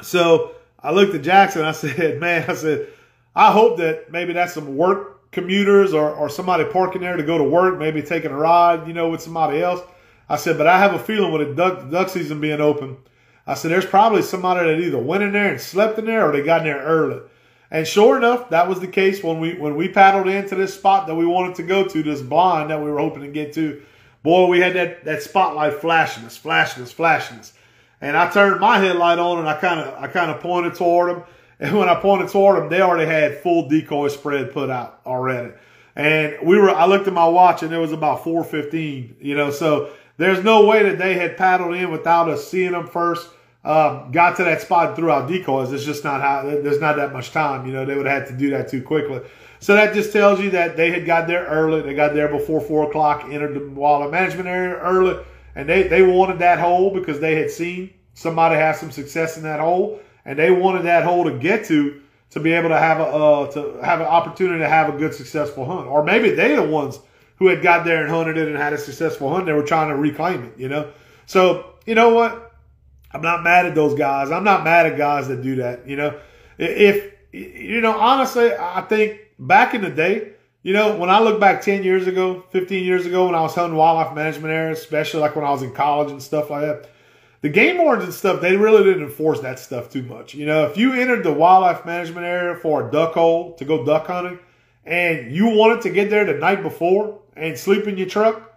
[SPEAKER 1] So I looked at Jackson. I said, man, I said, I hope that maybe that's some work commuters or, or somebody parking there to go to work, maybe taking a ride, you know, with somebody else. I said, but I have a feeling with the duck, duck season being open – I said, there's probably somebody that either went in there and slept in there or they got in there early. And sure enough, that was the case when we when we paddled into this spot that we wanted to go to, this blind that we were hoping to get to. Boy, we had that, that spotlight flashing us, flashing us, flashing us. And I turned my headlight on and I kind of I kind of pointed toward them. And when I pointed toward them, they already had full decoy spread put out already. And we were I looked at my watch and it was about 4:15, you know, so there's no way that they had paddled in without us seeing them first. Uh, got to that spot and threw out decoys. It's just not how. There's not that much time. You know, they would have had to do that too quickly. So that just tells you that they had got there early. They got there before four o'clock. Entered the wildlife management area early, and they they wanted that hole because they had seen somebody have some success in that hole, and they wanted that hole to get to to be able to have a uh, to have an opportunity to have a good successful hunt, or maybe they the ones who had got there and hunted it and had a successful hunt. They were trying to reclaim it, you know. So you know what? I'm not mad at those guys. I'm not mad at guys that do that. You know, if you know, honestly, I think back in the day, you know, when I look back 10 years ago, 15 years ago, when I was hunting wildlife management areas, especially like when I was in college and stuff like that, the game wardens and stuff, they really didn't enforce that stuff too much. You know, if you entered the wildlife management area for a duck hole to go duck hunting and you wanted to get there the night before and sleep in your truck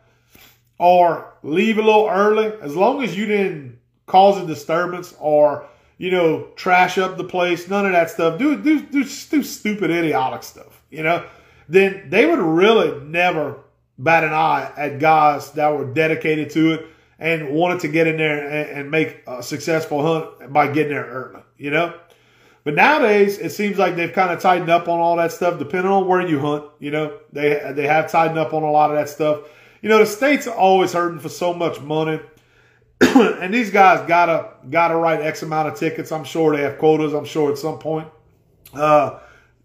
[SPEAKER 1] or leave a little early, as long as you didn't cause a disturbance or, you know, trash up the place, none of that stuff, do, do, do, do stupid, idiotic stuff, you know, then they would really never bat an eye at guys that were dedicated to it and wanted to get in there and, and make a successful hunt by getting there early, you know? But nowadays, it seems like they've kind of tightened up on all that stuff, depending on where you hunt. You know, they they have tightened up on a lot of that stuff. You know, the state's are always hurting for so much money, and these guys gotta gotta write X amount of tickets. I'm sure they have quotas. I'm sure at some point, uh,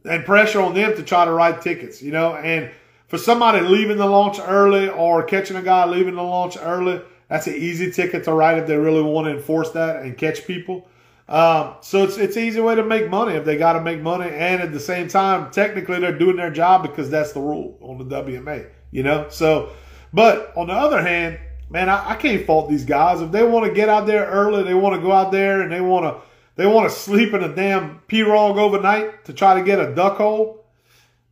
[SPEAKER 1] and pressure on them to try to write tickets. You know, and for somebody leaving the launch early or catching a guy leaving the launch early, that's an easy ticket to write if they really want to enforce that and catch people. Um, so it's it's an easy way to make money if they got to make money, and at the same time, technically they're doing their job because that's the rule on the WMA. You know, so but on the other hand, man, I, I can't fault these guys if they want to get out there early, they want to go out there and they want to they want to sleep in a damn pirogue overnight to try to get a duck hole.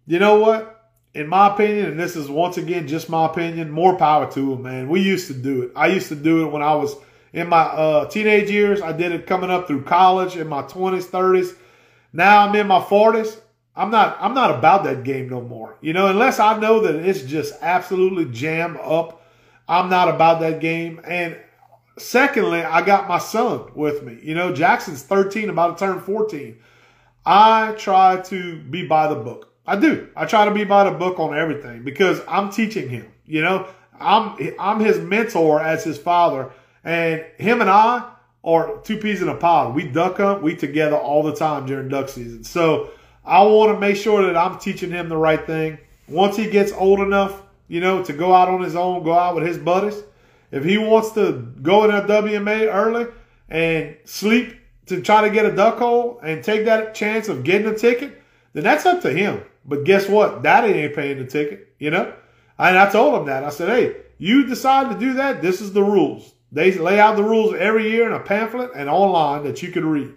[SPEAKER 1] You know what? In my opinion, and this is once again just my opinion, more power to them, man. We used to do it. I used to do it when I was in my uh, teenage years. I did it coming up through college in my 20s, 30s. Now I'm in my 40s. I'm not I'm not about that game no more. You know, unless I know that it's just absolutely jam up, I'm not about that game. And secondly, I got my son with me. You know, Jackson's 13, about to turn 14. I try to be by the book. I do. I try to be by the book on everything because I'm teaching him. You know, I'm I'm his mentor as his father, and him and I are two peas in a pod. We duck hunt. We together all the time during duck season. So I want to make sure that I'm teaching him the right thing. Once he gets old enough, you know, to go out on his own, go out with his buddies. If he wants to go in a WMA early and sleep to try to get a duck hole and take that chance of getting a ticket, then that's up to him. But guess what? Daddy ain't paying the ticket, you know? And I told him that. I said, hey, you decide to do that, this is the rules. They lay out the rules every year in a pamphlet and online that you can read.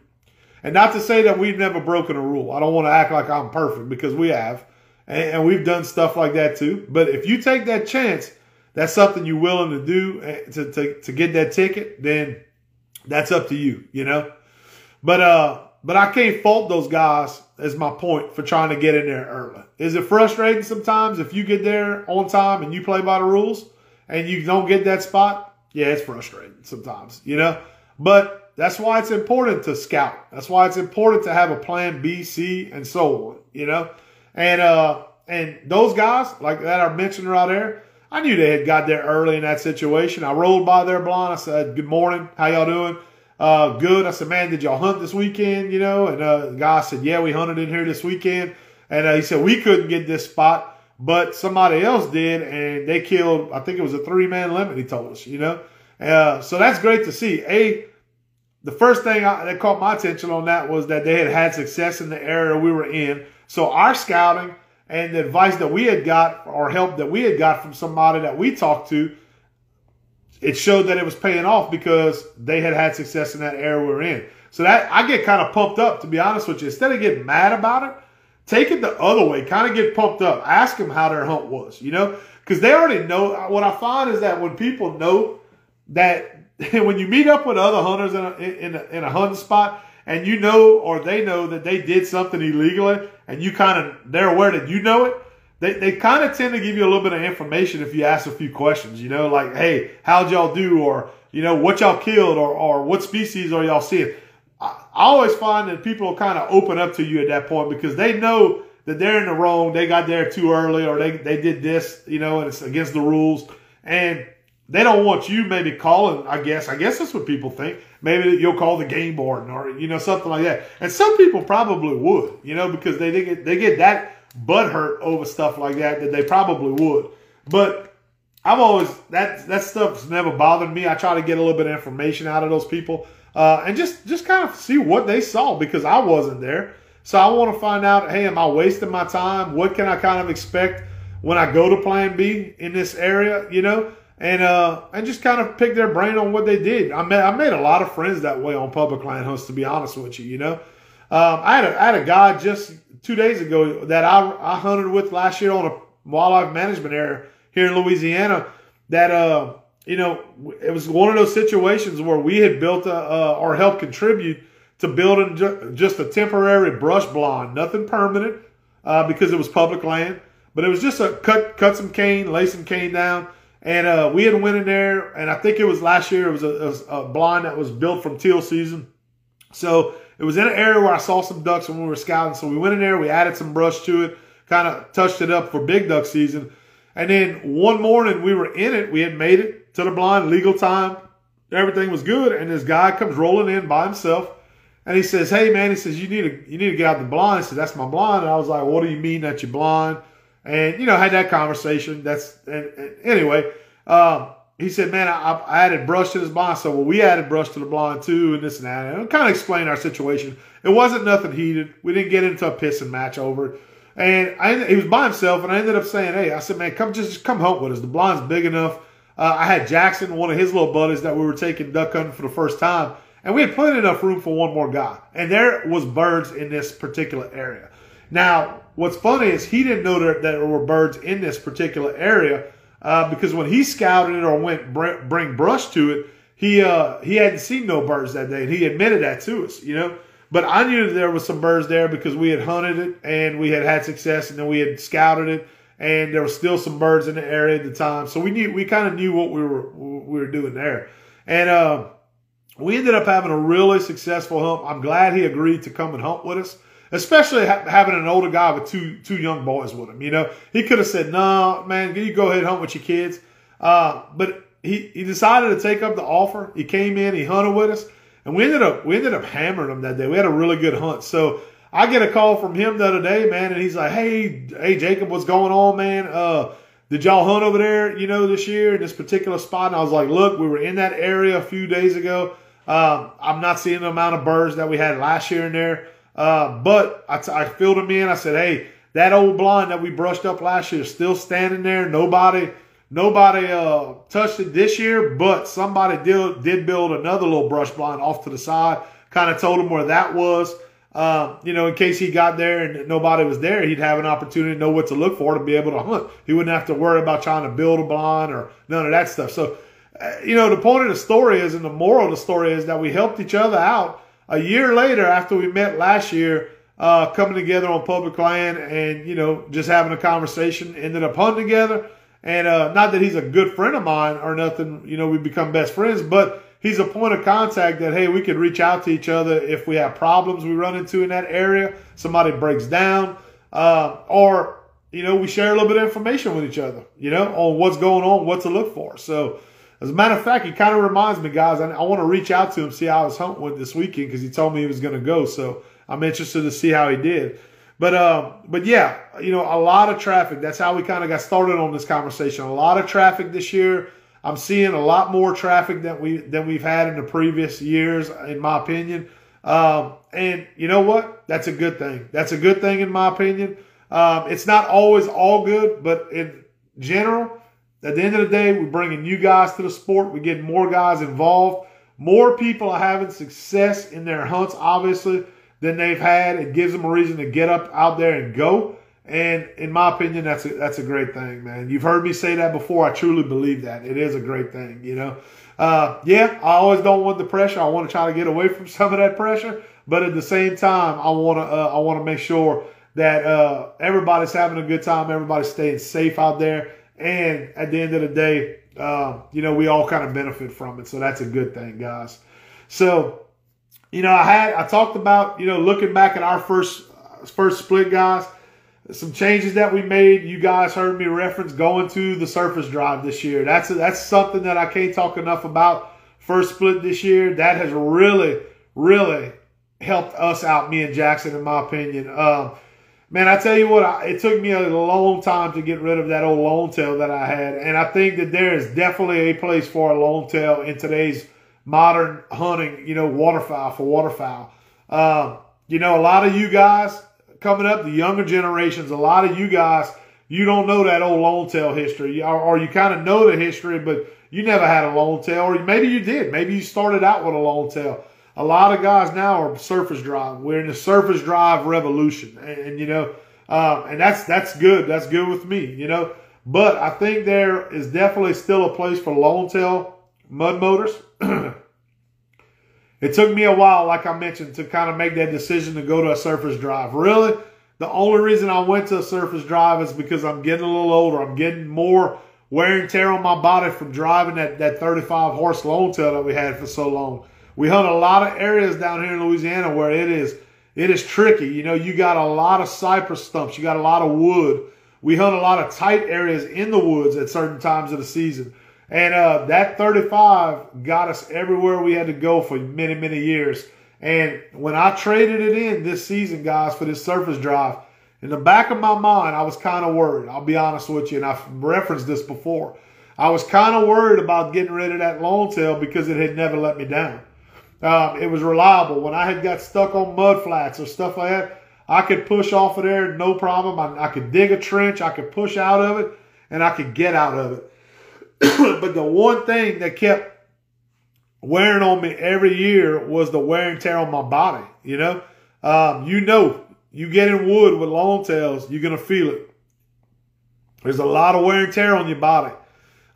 [SPEAKER 1] And not to say that we've never broken a rule. I don't want to act like I'm perfect because we have. And, we've done stuff like that too. But if you take that chance, that's something you're willing to do eh, to, to, to get that ticket, then that's up to you, you know? But, uh, but I can't fault those guys, is my point, for trying to get in there early. Is it frustrating sometimes if you get there on time and you play by the rules and you don't get that spot? Yeah, it's frustrating sometimes, you know? But that's why it's important to scout. That's why it's important to have a plan B, C, and so on, you know? And uh and those guys, like that are mentioned right there, I knew they had got there early in that situation. I rolled by their blind. I said, Good morning. How y'all doing? Uh, good. I said, man, did y'all hunt this weekend? You know, and uh, the guy said, yeah, we hunted in here this weekend. And uh, he said, we couldn't get this spot, but somebody else did, and they killed, I think it was a three man limit, he told us, you know. Uh, so that's great to see. A, the first thing I, that caught my attention on that was that they had had success in the area we were in. So our scouting and the advice that we had got or help that we had got from somebody that we talked to it showed that it was paying off because they had had success in that era we are in. So that I get kind of pumped up, to be honest with you. Instead of getting mad about it, take it the other way. Kind of get pumped up. Ask them how their hunt was, you know, because they already know. What I find is that when people know that when you meet up with other hunters in a, in a, in a hunting spot and you know or they know that they did something illegally and you kind of they're aware that you know it they, they kind of tend to give you a little bit of information if you ask a few questions, you know, like, hey, how'd y'all do? Or, you know, what y'all killed or, or what species are y'all seeing? I, I always find that people kind of open up to you at that point because they know that they're in the wrong. They got there too early or they, they did this, you know, and it's against the rules. And they don't want you maybe calling. I guess I guess that's what people think. Maybe you'll call the game board or you know something like that. And some people probably would, you know, because they they get they get that butt hurt over stuff like that that they probably would. But I've always that that stuff's never bothered me. I try to get a little bit of information out of those people uh, and just just kind of see what they saw because I wasn't there. So I want to find out. Hey, am I wasting my time? What can I kind of expect when I go to Plan B in this area? You know and uh, and just kind of pick their brain on what they did. I made I made a lot of friends that way on public land hunts. To be honest with you, you know, um, I had a, I had a guy just two days ago that I I hunted with last year on a wildlife management area here in Louisiana. That uh, you know, it was one of those situations where we had built a, uh, or helped contribute to building ju- just a temporary brush blind, nothing permanent, uh, because it was public land. But it was just a cut cut some cane, lay some cane down and uh, we had went in there, and I think it was last year. It was a, was a blind that was built from teal season. So it was in an area where I saw some ducks when we were scouting. So we went in there, we added some brush to it, kind of touched it up for big duck season. And then one morning we were in it. We had made it to the blind, legal time. Everything was good. And this guy comes rolling in by himself. And he says, Hey man, he says, you need to you need to get out the blind. I said, That's my blind. And I was like, What do you mean that you're blind? and you know had that conversation. That's and, and anyway. Um, he said, "Man, I, I, added brush to this blind." So well, we added brush to the blind too, and this and that, and kind of explained our situation. It wasn't nothing heated. We didn't get into a pissing match over it. And I, he was by himself, and I ended up saying, "Hey, I said, man, come just come hunt with us. The blind's big enough." Uh, I had Jackson, one of his little buddies, that we were taking duck hunting for the first time, and we had plenty enough room for one more guy. And there was birds in this particular area. Now, what's funny is he didn't know that there were birds in this particular area uh, because when he scouted it or went br- bring brush to it, he uh, he hadn't seen no birds that day, and he admitted that to us, you know. But I knew that there was some birds there because we had hunted it and we had had success, and then we had scouted it, and there was still some birds in the area at the time. So we knew we kind of knew what we were we were doing there, and uh, we ended up having a really successful hunt. I'm glad he agreed to come and hunt with us especially ha- having an older guy with two two young boys with him. You know, he could have said, "No, man, you go ahead hunt with your kids," uh, but he he decided to take up the offer. He came in, he hunted with us, and we ended up we ended up hammering him that day. We had a really good hunt. So I get a call from him the other day, man, and he's like, "Hey, hey, Jacob, what's going on, man? Uh, did y'all hunt over there, you know, this year in this particular spot?" And I was like, "Look, we were in that area a few days ago." Um, I'm not seeing the amount of birds that we had last year in there. Uh, but I, t- I filled him in. I said, hey, that old blind that we brushed up last year is still standing there. Nobody, nobody uh, touched it this year, but somebody did did build another little brush blind off to the side. Kind of told him where that was. Uh, you know, in case he got there and nobody was there, he'd have an opportunity to know what to look for to be able to hunt. He wouldn't have to worry about trying to build a blind or none of that stuff. So, uh, you know, the point of the story is, and the moral of the story is that we helped each other out a year later, after we met last year, uh, coming together on public land and, you know, just having a conversation, ended up hunting together. And uh, not that he's a good friend of mine or nothing, you know, we become best friends, but he's a point of contact that, hey, we could reach out to each other if we have problems we run into in that area, somebody breaks down, uh, or, you know, we share a little bit of information with each other, you know, on what's going on, what to look for. So, as a matter of fact, he kind of reminds me, guys. I, I want to reach out to him, see how his hunt went this weekend because he told me he was going to go. So I'm interested to see how he did. But uh, but yeah, you know, a lot of traffic. That's how we kind of got started on this conversation. A lot of traffic this year. I'm seeing a lot more traffic than we than we've had in the previous years, in my opinion. Um, and you know what? That's a good thing. That's a good thing in my opinion. Um, it's not always all good, but in general, at the end of the day, we're bringing you guys to the sport. We get more guys involved. More people are having success in their hunts, obviously, than they've had. It gives them a reason to get up out there and go. And in my opinion, that's a, that's a great thing, man. You've heard me say that before. I truly believe that. It is a great thing, you know. Uh, yeah, I always don't want the pressure. I want to try to get away from some of that pressure, but at the same time, I want to uh, I want to make sure that uh, everybody's having a good time, everybody's staying safe out there, and at the end of the day, uh, you know, we all kind of benefit from it. So that's a good thing, guys. So, you know, I had I talked about you know looking back at our first first split, guys. some changes that we made. You guys heard me reference going to the surface drive this year. That's that's something that I can't talk enough about. First split this year that has really, really helped us out, me and Jackson, in my opinion. Um, man, I tell you what, I, it took me a long time to get rid of that old lone tail that I had, and I think that there is definitely a place for a lone tail in today's modern hunting. You know, waterfowl for waterfowl. Um, you know, a lot of you guys coming up, the younger generations, a lot of you guys, you don't know that old lone tail history, or, or you kind of know the history, but you never had a lone tail, or maybe you did. Maybe you started out with a lone tail. A lot of guys now are surface drive. We're in the surface drive revolution, and, and you know, um, and that's that's good. That's good with me, you know. But I think there is definitely still a place for lone tail mud motors. It took me a while, like I mentioned, to kind of make that decision to go to a surface drive. Really, the only reason I went to a surface drive is because I'm getting a little older. I'm getting more wear and tear on my body from driving that, that 35 horse lone tail that we had for so long. We hunt a lot of areas down here in Louisiana where it is it is tricky. You know, you got a lot of cypress stumps, you got a lot of wood. We hunt a lot of tight areas in the woods at certain times of the season. And uh, that 35 got us everywhere we had to go for many, many years. And when I traded it in this season, guys, for this surface drive, in the back of my mind, I was kind of worried. I'll be honest with you, and I've referenced this before. I was kind of worried about getting rid of that lone tail because it had never let me down. Um, it was reliable. When I had got stuck on mud flats or stuff like that, I could push off of there no problem. I, I could dig a trench, I could push out of it, and I could get out of it. but the one thing that kept wearing on me every year was the wear and tear on my body. You know, um, you know, you get in wood with long tails, you're gonna feel it. There's a lot of wear and tear on your body.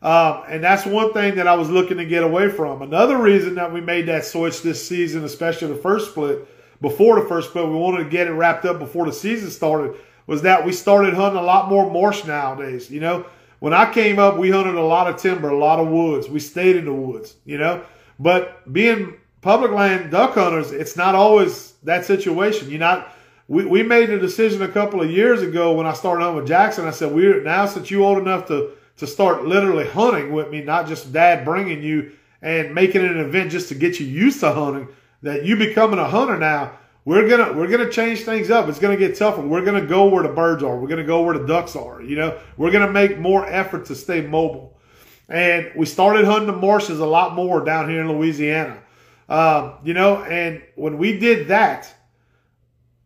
[SPEAKER 1] Um, and that's one thing that I was looking to get away from. Another reason that we made that switch this season, especially the first split, before the first split, we wanted to get it wrapped up before the season started, was that we started hunting a lot more marsh nowadays. You know, when I came up, we hunted a lot of timber, a lot of woods. We stayed in the woods, you know. But being public land duck hunters, it's not always that situation. You're not. We, we made a decision a couple of years ago when I started hunting with Jackson. I said, "We're now since you're old enough to to start literally hunting with me, not just Dad bringing you and making it an event just to get you used to hunting. That you becoming a hunter now." we're gonna we're gonna change things up. It's gonna get tougher. We're gonna go where the birds are. We're gonna go where the ducks are. You know, we're gonna make more effort to stay mobile. And we started hunting the marshes a lot more down here in Louisiana. Um, you know, and when we did that,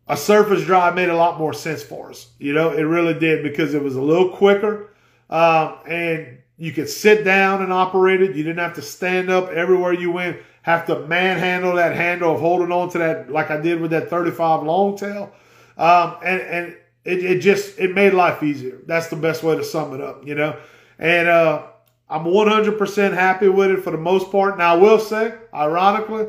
[SPEAKER 1] a surface drive made a lot more sense for us. You know, it really did because it was a little quicker, um, and you could sit down and operate it. You didn't have to stand up everywhere you went have to manhandle that handle of holding on to that like I did with that 35 long tail. Um, and and it, it just it made life easier. That's the best way to sum it up, you know. And uh, I'm 100% happy with it for the most part. Now I will say, ironically,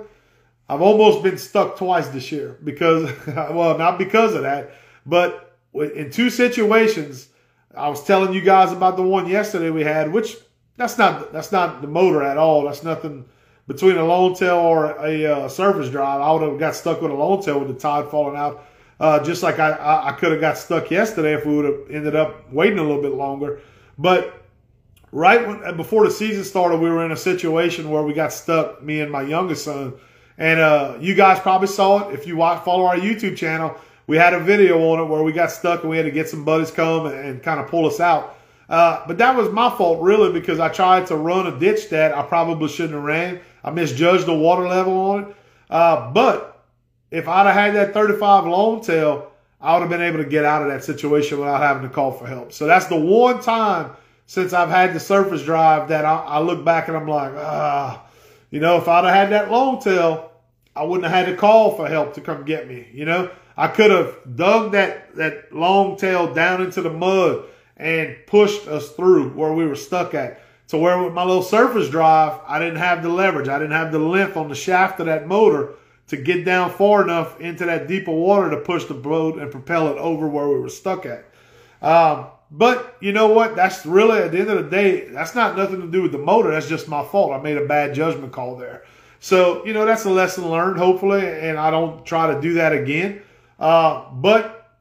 [SPEAKER 1] I've almost been stuck twice this year because, well, not because of that, but in two situations, I was telling you guys about the one yesterday we had, which that's not that's not the motor at all. That's nothing between a lone tail or a uh, surface drive, I would have got stuck with a lone tail with the tide falling out. Uh, just like I, I, I could have got stuck yesterday if we would have ended up waiting a little bit longer. But right when, uh, before the season started, we were in a situation where we got stuck, me and my youngest son. And uh, you guys probably saw it if you watch, follow our YouTube channel. We had a video on it where we got stuck and we had to get some buddies come and, and kind of pull us out. Uh, but that was my fault, really, because I tried to run a ditch that I probably shouldn't have ran. I misjudged the water level on it. Uh, but if I'd have had that 35 long tail, I would have been able to get out of that situation without having to call for help. So that's the one time since I've had the surface drive that I, I look back and I'm like, ah, you know, if I'd have had that long tail, I wouldn't have had to call for help to come get me. You know, I could have dug that, that long tail down into the mud and pushed us through where we were stuck at. To where with my little surface drive, I didn't have the leverage. I didn't have the length on the shaft of that motor to get down far enough into that deeper water to push the boat and propel it over where we were stuck at. Um, but you know what? That's really at the end of the day, that's not nothing to do with the motor. That's just my fault. I made a bad judgment call there. So, you know, that's a lesson learned, hopefully, and I don't try to do that again. Uh, but,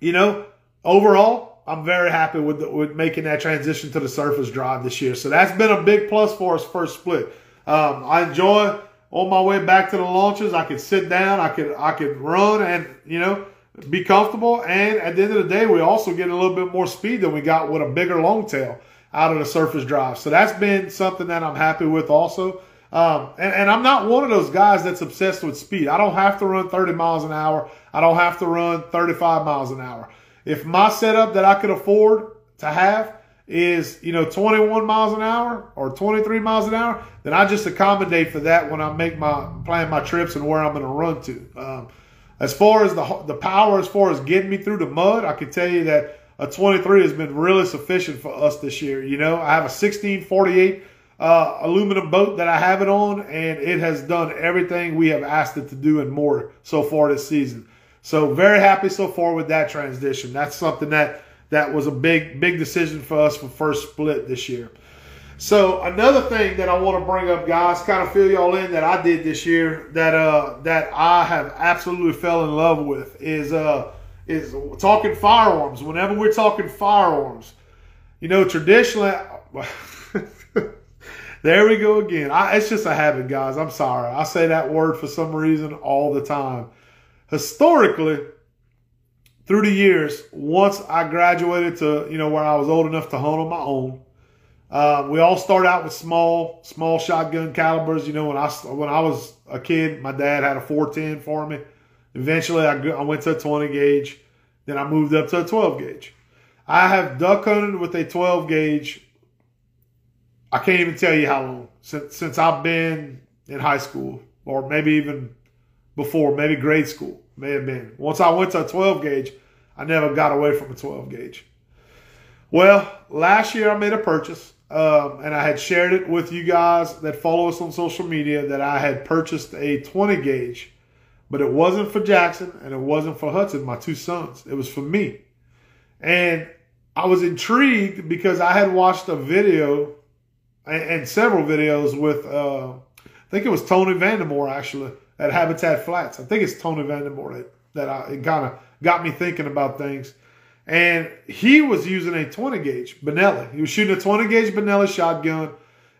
[SPEAKER 1] you know, overall, I'm very happy with the, with making that transition to the surface drive this year. So that's been a big plus for us first split. Um, I enjoy on my way back to the launches. I could sit down, I could I could run, and you know be comfortable. And at the end of the day, we also get a little bit more speed than we got with a bigger long tail out of the surface drive. So that's been something that I'm happy with also. Um, and, and, I'm not one of those guys that's obsessed with speed. I don't have to run 30 miles an hour. I don't have to run 35 miles an hour. If my setup that I could afford to have is, you know, 21 miles an hour or 23 miles an hour, then I just accommodate for that when I make my plan my trips and where I'm going to run to. Um, as far as the the power, as far as getting me through the mud, I can tell you that a 23 has been really sufficient for us this year. You know, I have a 1648 uh, aluminum boat that I have it on, and it has done everything we have asked it to do and more so far this season. So very happy so far with that transition. That's something that that was a big big decision for us for first split this year. So another thing that I want to bring up, guys, kind of fill y'all in that I did this year that uh that I have absolutely fell in love with is uh is talking firearms. Whenever we're talking firearms, you know, traditionally there we go again. I, it's just a habit, guys. I'm sorry. I say that word for some reason all the time. Historically, through the years, once I graduated to, you know, where I was old enough to hunt on my own, uh, we all start out with small, small shotgun calibers. You know, when I when I was a kid, my dad had a 410 for me. Eventually, I, I went to a 20 gauge. Then I moved up to a 12 gauge. I have duck hunted with a 12 gauge. I can't even tell you how long since since I've been in high school, or maybe even before, maybe grade school, may have been. Once I went to a 12 gauge, I never got away from a 12 gauge. Well, last year I made a purchase um, and I had shared it with you guys that follow us on social media that I had purchased a 20 gauge, but it wasn't for Jackson and it wasn't for Hudson, my two sons. It was for me. And I was intrigued because I had watched a video and, and several videos with, uh, I think it was Tony Vandemore actually at Habitat Flats. I think it's Tony Vandemore that, that I, it kind of got me thinking about things. And he was using a 20 gauge Benelli. He was shooting a 20 gauge Benelli shotgun.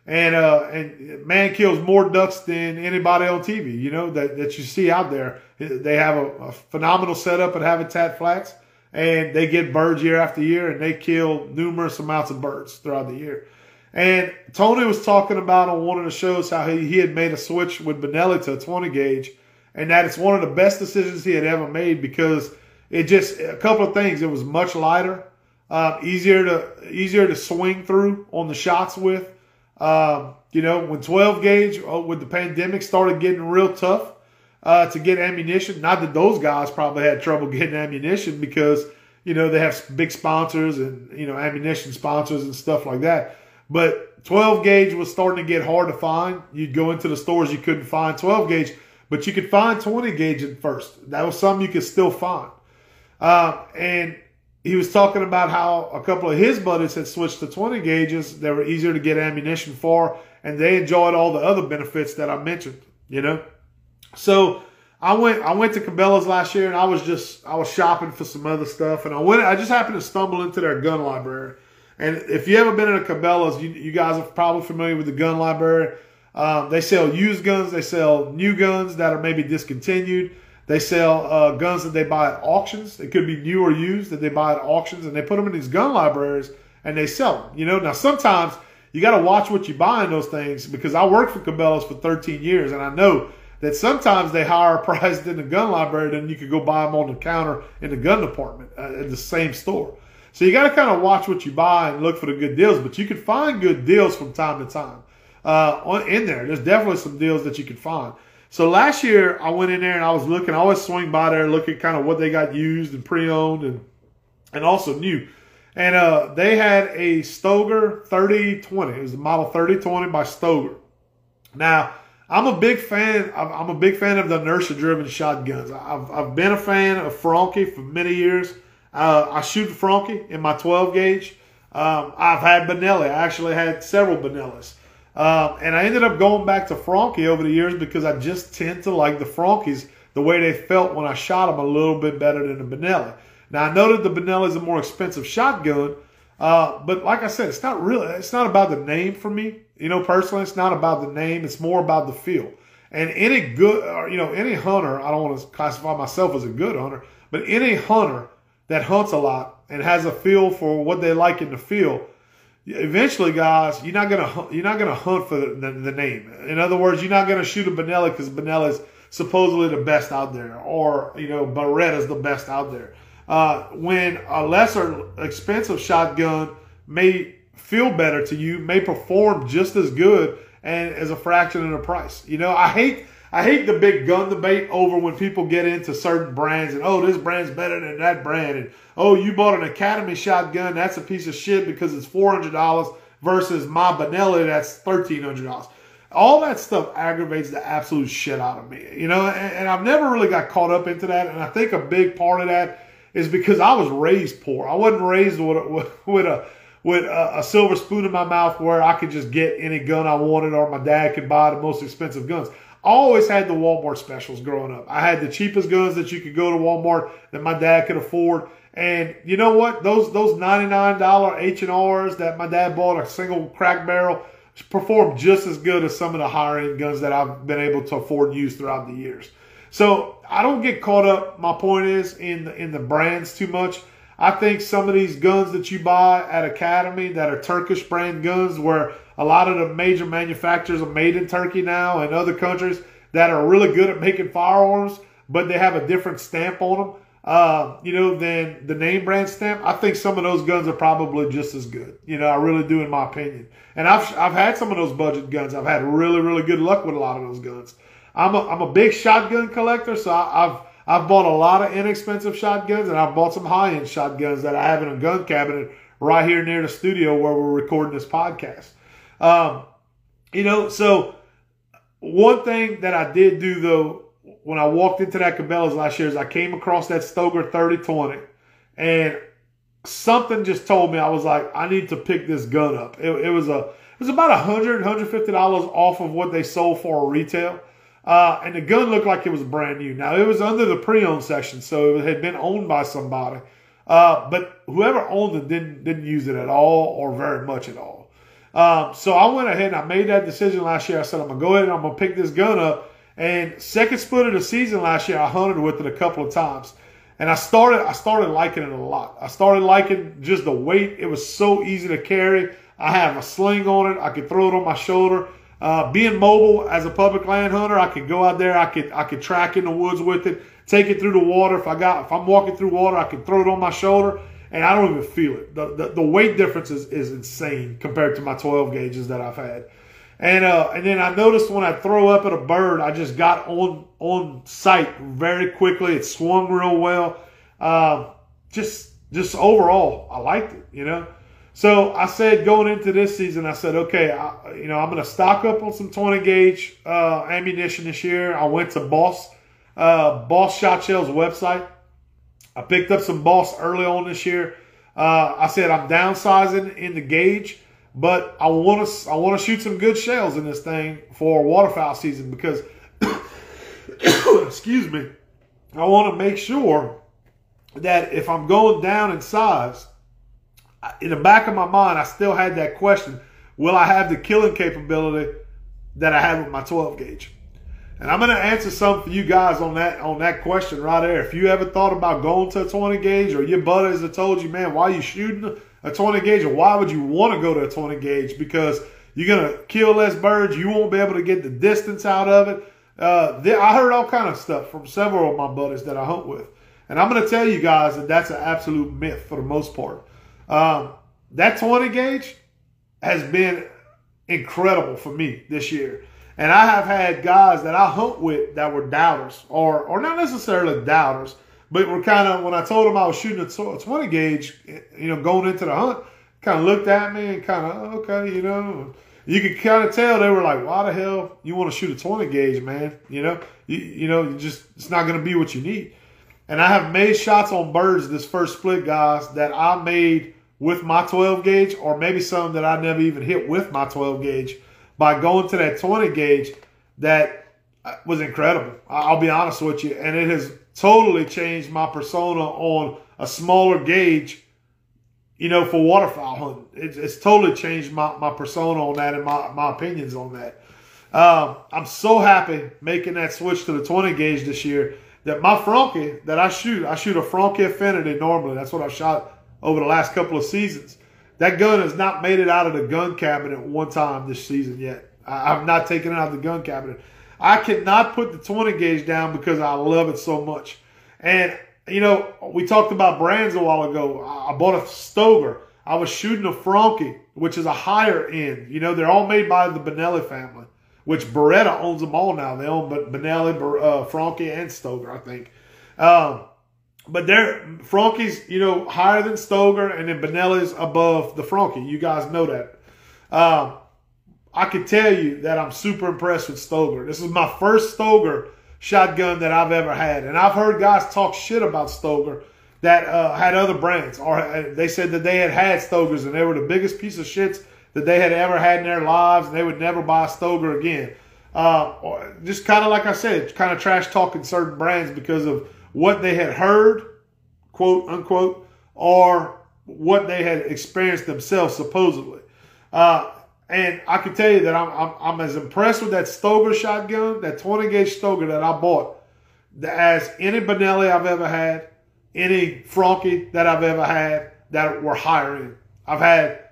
[SPEAKER 1] And uh, and man kills more ducks than anybody on TV, you know, that, that you see out there. They have a, a phenomenal setup at Habitat Flats, and they get birds year after year, and they kill numerous amounts of birds throughout the year. And Tony was talking about on one of the shows how he, he had made a switch with Benelli to a 20 gauge, and that it's one of the best decisions he had ever made because – it just a couple of things. It was much lighter, uh, easier to easier to swing through on the shots with. Um, you know, when 12 gauge uh, with the pandemic started getting real tough uh, to get ammunition. Not that those guys probably had trouble getting ammunition because you know they have big sponsors and you know ammunition sponsors and stuff like that. But 12 gauge was starting to get hard to find. You'd go into the stores, you couldn't find 12 gauge, but you could find 20 gauge at first. That was something you could still find. Uh, and he was talking about how a couple of his buddies had switched to 20 gauges. They were easier to get ammunition for, and they enjoyed all the other benefits that I mentioned, you know? So I went I went to Cabela's last year and I was just I was shopping for some other stuff and I went I just happened to stumble into their gun library. And if you ever been in a Cabela's, you, you guys are probably familiar with the gun library. Um, they sell used guns, they sell new guns that are maybe discontinued. They sell uh, guns that they buy at auctions. It could be new or used that they buy at auctions, and they put them in these gun libraries and they sell them. You know, now sometimes you got to watch what you buy in those things because I worked for Cabela's for 13 years, and I know that sometimes they higher priced in the gun library than you could go buy them on the counter in the gun department uh, in the same store. So you got to kind of watch what you buy and look for the good deals, but you can find good deals from time to time uh, on, in there. There's definitely some deals that you can find. So last year I went in there and I was looking. I always swing by there, looking kind of what they got used and pre-owned and and also new. And uh, they had a Stoeger 3020. It was the model 3020 by Stoeger. Now I'm a big fan. I'm a big fan of the inertia-driven shotguns. I've, I've been a fan of Franchi for many years. Uh, I shoot Franchi in my 12 gauge. Um, I've had Benelli. I actually had several Benellis. Um, and I ended up going back to Franchi over the years because I just tend to like the Franchis the way they felt when I shot them a little bit better than the Benelli. Now I know that the Benelli is a more expensive shotgun, uh, but like I said, it's not really. It's not about the name for me. You know, personally, it's not about the name. It's more about the feel. And any good, or, you know, any hunter. I don't want to classify myself as a good hunter, but any hunter that hunts a lot and has a feel for what they like in the field. Eventually, guys, you're not gonna you're not gonna hunt for the, the, the name. In other words, you're not gonna shoot a Benelli because Benelli is supposedly the best out there, or you know, Beretta is the best out there. Uh, when a lesser expensive shotgun may feel better to you, may perform just as good and as a fraction of the price. You know, I hate I hate the big gun debate over when people get into certain brands and oh this brand's better than that brand and oh you bought an Academy shotgun that's a piece of shit because it's four hundred dollars versus my Benelli that's thirteen hundred dollars. All that stuff aggravates the absolute shit out of me, you know. And, and I've never really got caught up into that, and I think a big part of that is because I was raised poor. I wasn't raised with a, with a with a, a, silver spoon in my mouth where I could just get any gun I wanted or my dad could buy the most expensive guns. Always had the Walmart specials growing up. I had the cheapest guns that you could go to Walmart that my dad could afford. And you know what? Those those $99 H&Rs that my dad bought a single crack barrel performed just as good as some of the higher end guns that I've been able to afford to use throughout the years. So I don't get caught up. My point is in the, in the brands too much. I think some of these guns that you buy at Academy that are Turkish brand guns, where a lot of the major manufacturers are made in Turkey now and other countries that are really good at making firearms, but they have a different stamp on them, uh, you know, than the name brand stamp. I think some of those guns are probably just as good. You know, I really do, in my opinion. And I've I've had some of those budget guns. I've had really really good luck with a lot of those guns. I'm a I'm a big shotgun collector, so I, I've I've bought a lot of inexpensive shotguns and I've bought some high end shotguns that I have in a gun cabinet right here near the studio where we're recording this podcast. Um, you know, so one thing that I did do though, when I walked into that Cabela's last year is I came across that Stoeger 3020 and something just told me I was like, I need to pick this gun up. It, it was a, it was about a hundred, hundred fifty dollars off of what they sold for retail. Uh, and the gun looked like it was brand new. Now, it was under the pre-owned section, so it had been owned by somebody. Uh, but whoever owned it didn't, didn't use it at all or very much at all. Um, so I went ahead and I made that decision last year. I said, I'm going to go ahead and I'm going to pick this gun up. And second split of the season last year, I hunted with it a couple of times. And I started, I started liking it a lot. I started liking just the weight. It was so easy to carry. I have a sling on it. I could throw it on my shoulder. Uh, being mobile as a public land hunter, I could go out there. I could I could track in the woods with it, take it through the water. If I got if I'm walking through water, I could throw it on my shoulder, and I don't even feel it. The the, the weight difference is, is insane compared to my 12 gauges that I've had. And uh, and then I noticed when I throw up at a bird, I just got on on sight very quickly. It swung real well. Uh, just just overall, I liked it. You know. So I said going into this season, I said, okay, I, you know, I'm going to stock up on some 20 gauge uh, ammunition this year. I went to Boss uh, Boss Shot Shells website. I picked up some Boss early on this year. Uh, I said I'm downsizing in the gauge, but I want to I want to shoot some good shells in this thing for waterfowl season because, excuse me, I want to make sure that if I'm going down in size in the back of my mind, I still had that question: Will I have the killing capability that I had with my 12 gauge? And I'm going to answer some for you guys on that on that question right there. If you ever thought about going to a 20 gauge, or your buddies have told you, man, why are you shooting a 20 gauge, or why would you want to go to a 20 gauge? Because you're going to kill less birds, you won't be able to get the distance out of it. Uh, I heard all kind of stuff from several of my buddies that I hunt with, and I'm going to tell you guys that that's an absolute myth for the most part. Um, that 20 gauge has been incredible for me this year. And I have had guys that I hunt with that were doubters, or or not necessarily doubters, but were kind of when I told them I was shooting a 20 gauge, you know, going into the hunt, kind of looked at me and kind of oh, okay, you know, you could kind of tell they were like, why the hell you want to shoot a 20 gauge, man? You know, you you know, you just it's not going to be what you need. And I have made shots on birds this first split, guys, that I made with my 12 gauge, or maybe some that I never even hit with my 12 gauge by going to that 20 gauge that was incredible. I'll be honest with you. And it has totally changed my persona on a smaller gauge, you know, for waterfowl hunting. It's, it's totally changed my, my persona on that and my, my opinions on that. Um, I'm so happy making that switch to the 20 gauge this year that my Franchi that I shoot, I shoot a Franchi Affinity normally. That's what I've shot over the last couple of seasons. That gun has not made it out of the gun cabinet one time this season yet. I, have not taken it out of the gun cabinet. I cannot put the 20 gauge down because I love it so much. And, you know, we talked about brands a while ago. I bought a Stoeger. I was shooting a Franchi, which is a higher end. You know, they're all made by the Benelli family, which Beretta owns them all now. They own but Benelli, uh, Franchi, and Stoeger, I think. Um, but they're Franchi's, you know, higher than Stoeger, and then Benelli's above the Franchi. You guys know that. Um, I can tell you that I'm super impressed with Stoeger. This is my first Stoeger shotgun that I've ever had. And I've heard guys talk shit about Stoeger that uh, had other brands, or uh, they said that they had had Stoegers and they were the biggest piece of shits that they had ever had in their lives, and they would never buy a Stoeger again. Uh, just kind of like I said, kind of trash talking certain brands because of what they had heard, quote unquote, or what they had experienced themselves supposedly. Uh, and I can tell you that I'm, I'm, I'm as impressed with that Stoeger shotgun, that 20 gauge Stoeger that I bought, as any Benelli I've ever had, any Franchi that I've ever had that were higher end. I've had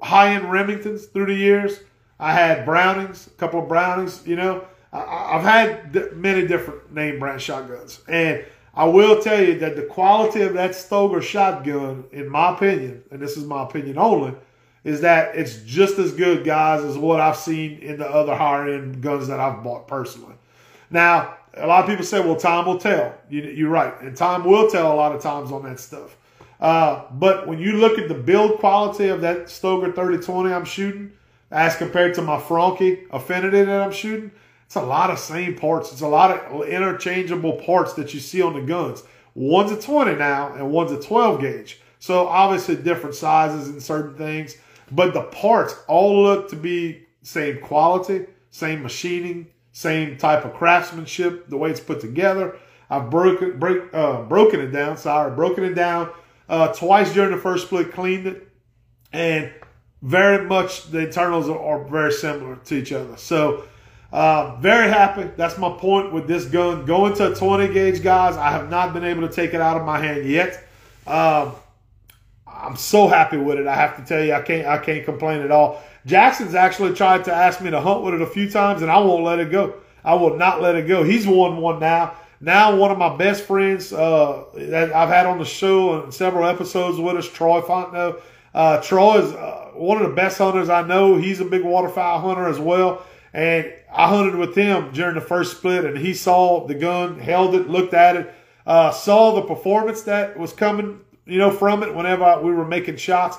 [SPEAKER 1] high end Remingtons through the years. I had Brownings, a couple of Brownings, you know. I, have had many different name brand shotguns. And I will tell you that the quality of that Stoeger shotgun, in my opinion, and this is my opinion only, is that it's just as good, guys, as what I've seen in the other higher end guns that I've bought personally. Now, a lot of people say, well, time will tell. You, are right. And time will tell a lot of times on that stuff. Uh, but when you look at the build quality of that Stoeger 3020 I'm shooting, as compared to my Franchi Affinity that I'm shooting, it's a lot of same parts. It's a lot of interchangeable parts that you see on the guns. One's a 20 now, and one's a 12 gauge. So obviously different sizes and certain things. But the parts all look to be same quality, same machining, same type of craftsmanship, the way it's put together. I've broken break uh, broken it down. Sorry, broken it down uh, twice during the first split, cleaned it, and very much the internals are, are very similar to each other. So uh, very happy. That's my point with this gun. Going to a 20 gauge, guys. I have not been able to take it out of my hand yet. Um, I'm so happy with it. I have to tell you, I can't I can't complain at all. Jackson's actually tried to ask me to hunt with it a few times, and I won't let it go. I will not let it go. He's won one now. Now one of my best friends uh, that I've had on the show and several episodes with us, Troy Fontenot. Uh, Troy is uh, one of the best hunters I know. He's a big waterfowl hunter as well. And I hunted with him during the first split, and he saw the gun, held it, looked at it, uh, saw the performance that was coming you know, from it whenever we were making shots.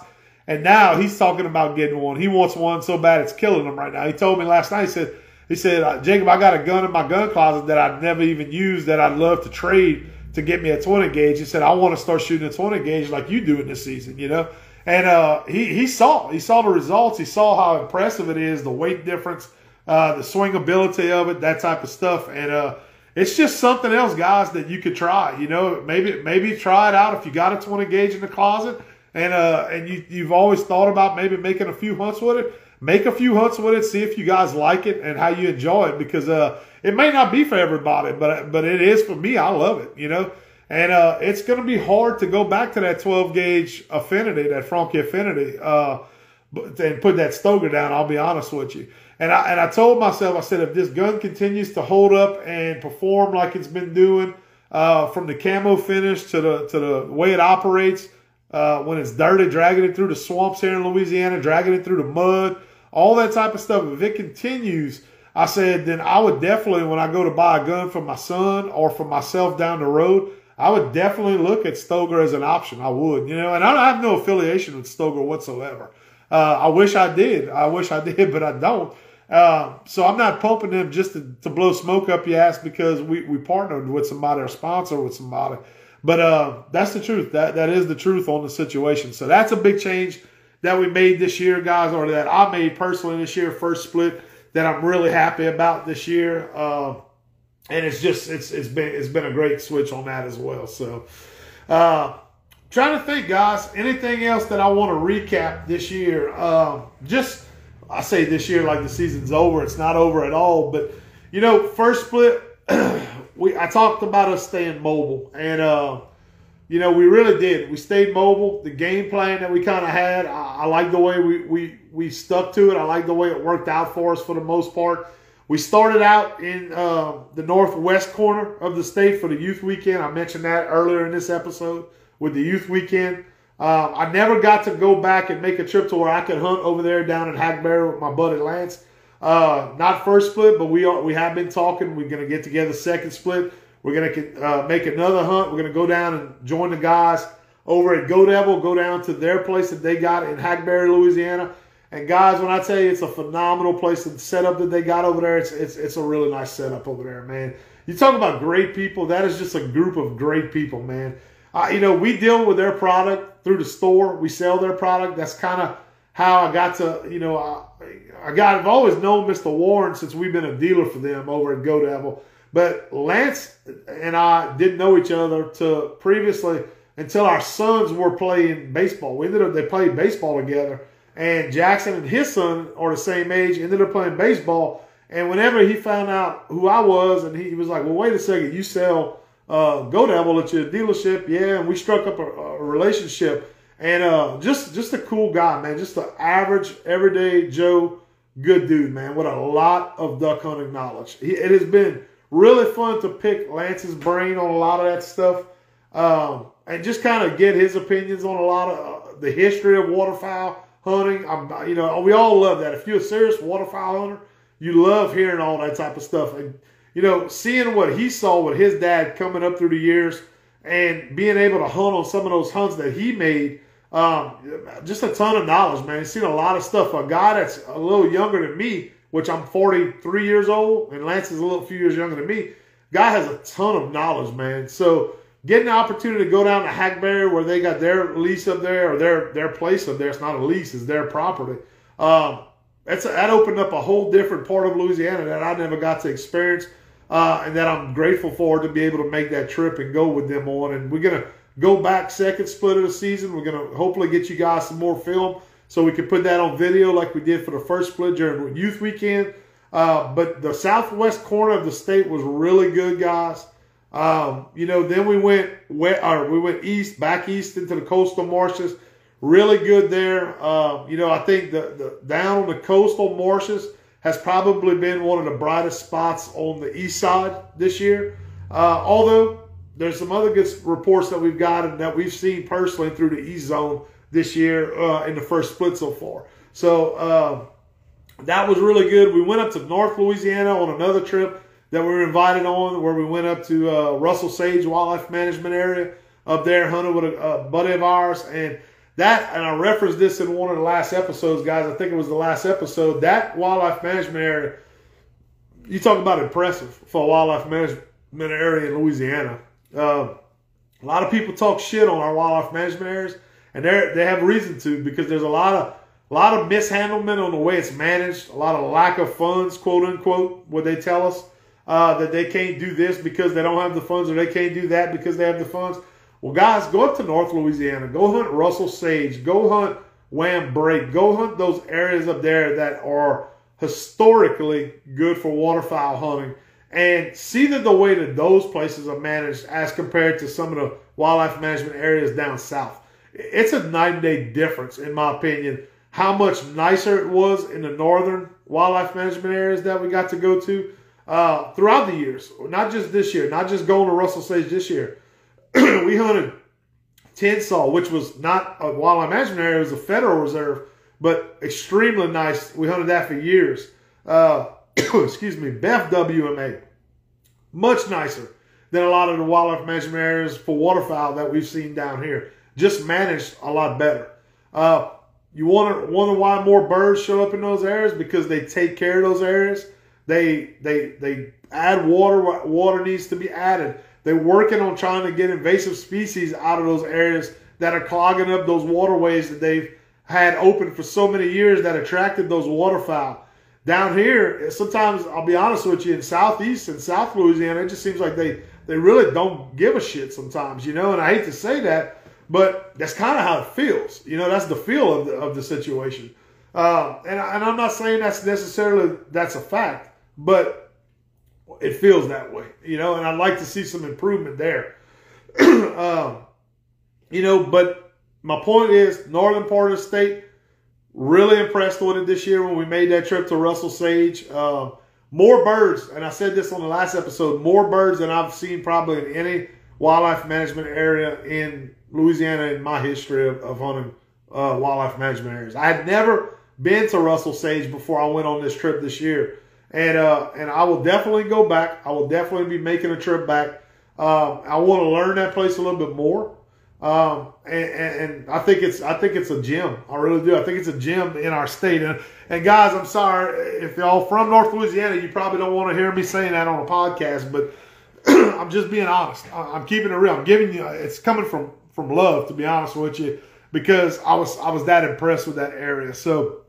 [SPEAKER 1] And now he's talking about getting one. He wants one so bad it's killing him right now. He told me last night. He said, "He said, uh, Jacob, I got a gun in my gun closet that I'd never even used that I'd love to trade to get me a 20 gauge." He said, "I want to start shooting a 20 gauge like you do in this season." You know, and uh, he he saw he saw the results. He saw how impressive it is, the weight difference, uh, the swingability of it, that type of stuff, and uh, it's just something else, guys, that you could try. You know, maybe maybe try it out if you got a 20 gauge in the closet and uh and you you've always thought about maybe making a few hunts with it. Make a few hunts with it, see if you guys like it and how you enjoy it because uh it may not be for everybody, but but it is for me. I love it, you know. And uh, it's going to be hard to go back to that 12 gauge affinity, that Franchi affinity, uh, and put that Stoeger down. I'll be honest with you. And I and I told myself, I said, if this gun continues to hold up and perform like it's been doing, uh, from the camo finish to the to the way it operates, uh, when it's dirty, dragging it through the swamps here in Louisiana, dragging it through the mud, all that type of stuff. If it continues, I said, then I would definitely, when I go to buy a gun for my son or for myself down the road, I would definitely look at Stoeger as an option. I would, you know, and I have no affiliation with Stoeger whatsoever. Uh, I wish I did. I wish I did, but I don't. Uh, so I'm not pumping them just to, to, blow smoke up your ass because we, we partnered with somebody or sponsor with somebody. But uh, that's the truth. That that is the truth on the situation. So that's a big change that we made this year, guys, or that I made personally this year, first split that I'm really happy about this year. Uh, and it's just it's it's been it's been a great switch on that as well. So uh, trying to think, guys. Anything else that I want to recap this year? Um, just I say this year like the season's over. It's not over at all. But you know, first split, we I talked about us staying mobile, and uh, you know we really did. We stayed mobile. The game plan that we kind of had, I, I like the way we we we stuck to it. I like the way it worked out for us for the most part. We started out in uh, the northwest corner of the state for the youth weekend. I mentioned that earlier in this episode with the youth weekend. Um, I never got to go back and make a trip to where I could hunt over there down in Hackberry with my buddy Lance. Uh, not first split, but we are we have been talking. We're gonna get together second split. We're gonna uh, make another hunt. We're gonna go down and join the guys over at Go Devil. Go down to their place that they got in Hackberry, Louisiana and guys, when I tell you it's a phenomenal place, and setup that they got over there, it's it's it's a really nice setup over there, man. You talk about great people. That is just a group of great people, man. Uh, you know, we deal with their product through the store. We sell their product. That's kind of how I got to, you know, I, I got. I've always known Mr. Warren since we've been a dealer for them over at Go Devil. But Lance and I didn't know each other to previously until our sons were playing baseball. We ended up they played baseball together and Jackson and his son are the same age, ended up playing baseball. And whenever he found out who I was, and he was like, well, wait a second, you sell uh, Go Devil at your dealership? Yeah, and we struck up a, a relationship. And uh, just just a cool guy, man. Just an average, everyday Joe, good dude, man. With a lot of duck hunting knowledge. He, it has been really fun to pick Lance's brain on a lot of that stuff, um, and just kind of get his opinions on a lot of uh, the history of waterfowl hunting. I'm, you know, we all love that. If you're a serious waterfowl hunter, you love hearing all that type of stuff. And, you know, seeing what he saw with his dad coming up through the years and being able to hunt on some of those hunts that he made, um, just a ton of knowledge, man. He's seen a lot of stuff. A guy that's a little younger than me, which I'm 43 years old, and Lance is a little few years younger than me. Guy has a ton of knowledge, man. So getting the opportunity to go down to Hackberry where they got their lease up there or their their place up there. It's not a lease; it's their property. Um, that's a, that opened up a whole different part of Louisiana that I never got to experience, uh, and that I'm grateful for to be able to make that trip and go with them on. And we're gonna go back second split of the season. We're gonna hopefully get you guys some more film so we can put that on video like we did for the first split during youth weekend. Uh, but the southwest corner of the state was really good, guys. Um, you know, then we went west, or we went east, back east into the coastal marshes. Really good there. Uh, you know, I think the, the down on the coastal marshes has probably been one of the brightest spots on the east side this year. Uh, although there's some other good reports that we've gotten that we've seen personally through the east zone this year uh, in the first split so far. So uh, that was really good. We went up to North Louisiana on another trip that we were invited on where we went up to uh, Russell Sage Wildlife Management Area up there, hunted with a, a, buddy of ours. And that, and I referenced this in one of the last episodes, guys. I think it was the last episode. That wildlife management area, you talk about impressive for a wildlife management area in Louisiana. Uh, a lot of people talk shit on our wildlife management areas, and they they have reason to because there's a lot of a lot of mishandlement on the way it's managed, a lot of lack of funds, quote unquote, what they tell us uh, that they can't do this because they don't have the funds or they can't do that because they have the funds. Well, guys, go up to North Louisiana. Go hunt Russell Sage. Go hunt Wham Brake. Go hunt those areas up there that are historically good for waterfowl hunting and see that the way that those places are managed as compared to some of the wildlife management areas down south. It's a night and day difference, in my opinion, how much nicer it was in the northern wildlife management areas that we got to go to uh, throughout the years, not just this year, not just going to Russell Sage this year. we hunted Tensas, which was not a wildlife management area, it was a federal reserve, but extremely nice. We hunted that for years. Uh, excuse me, Boeuf WMA, much nicer than a lot of the wildlife management areas for waterfowl that we've seen down here. Just managed a lot better. Uh, you wonder, wonder why more birds show up in those areas? Because they take care of those areas they they they add water. Water needs to be added. They're working on trying to get invasive species out of those areas that are clogging up those waterways that they've had open for so many years that attracted those waterfowl. Down here, sometimes I'll be honest with you, in southeast and South Louisiana, it just seems like they they really don't give a shit sometimes, you know. And I hate to say that, But that's kind of how it feels. You know, that's the feel of the, of the situation. Um, and, and I'm not saying that's necessarily that's a fact, but it feels that way. You know, and I'd like to see some improvement there. um, you know, but my point is, northern part of the state, really impressed with it this year when we made that trip to Russell Sage. Uh, more birds, and I said this on the last episode, more birds than I've seen probably in any wildlife management area in Louisiana in my history of, of hunting uh, wildlife management areas. I had never been to Russell Sage before I went on this trip this year, and uh, and I will definitely go back. I will definitely be making a trip back. Um, I want to learn that place a little bit more, um, and, and, I think it's I think it's a gem. I really do. I think it's a gem in our state. And, and guys, I'm sorry if y'all from North Louisiana, you probably don't want to hear me saying that on a podcast, but I'm just being honest. I'm keeping it real. I'm giving you. It's coming from from love, to be honest with you, because I was I was that impressed with that area. So,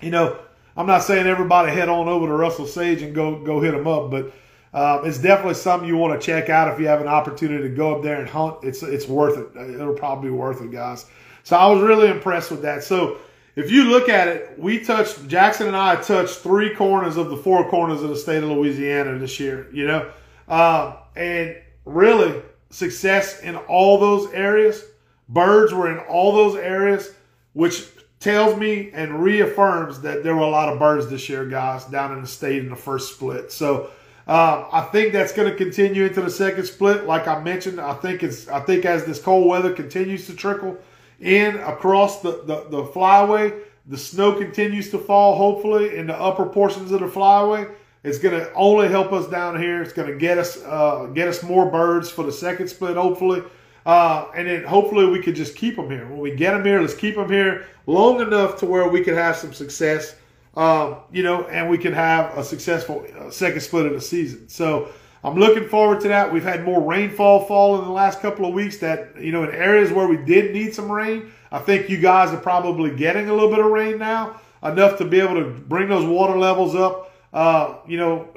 [SPEAKER 1] you know, I'm not saying everybody head on over to Russell Sage and go go hit them up, but uh, it's definitely something you want to check out if you have an opportunity to go up there and hunt. It's it's worth it. It'll probably be worth it, guys. So I was really impressed with that. So if you look at it, we touched Jackson and I touched three corners of the four corners of the state of Louisiana this year. You know, uh, and really success in all those areas. Birds were in all those areas, which tells me and reaffirms that there were a lot of birds this year, guys, down in the state in the first split. So uh, I think that's going to continue into the second split. Like I mentioned, I think it's I think as this cold weather continues to trickle in across the, the, the flyway, the snow continues to fall, hopefully, in the upper portions of the flyway. It's going to only help us down here. It's going to get us uh, get us more birds for the second split, hopefully. Uh, and then hopefully we could just keep them here. When we get them here, let's keep them here long enough to where we can have some success, um, you know, and we can have a successful uh, second split of the season. So I'm looking forward to that. We've had more rainfall fall in the last couple of weeks that, you know, in areas where we did need some rain, I think you guys are probably getting a little bit of rain now, enough to be able to bring those water levels up uh, you know,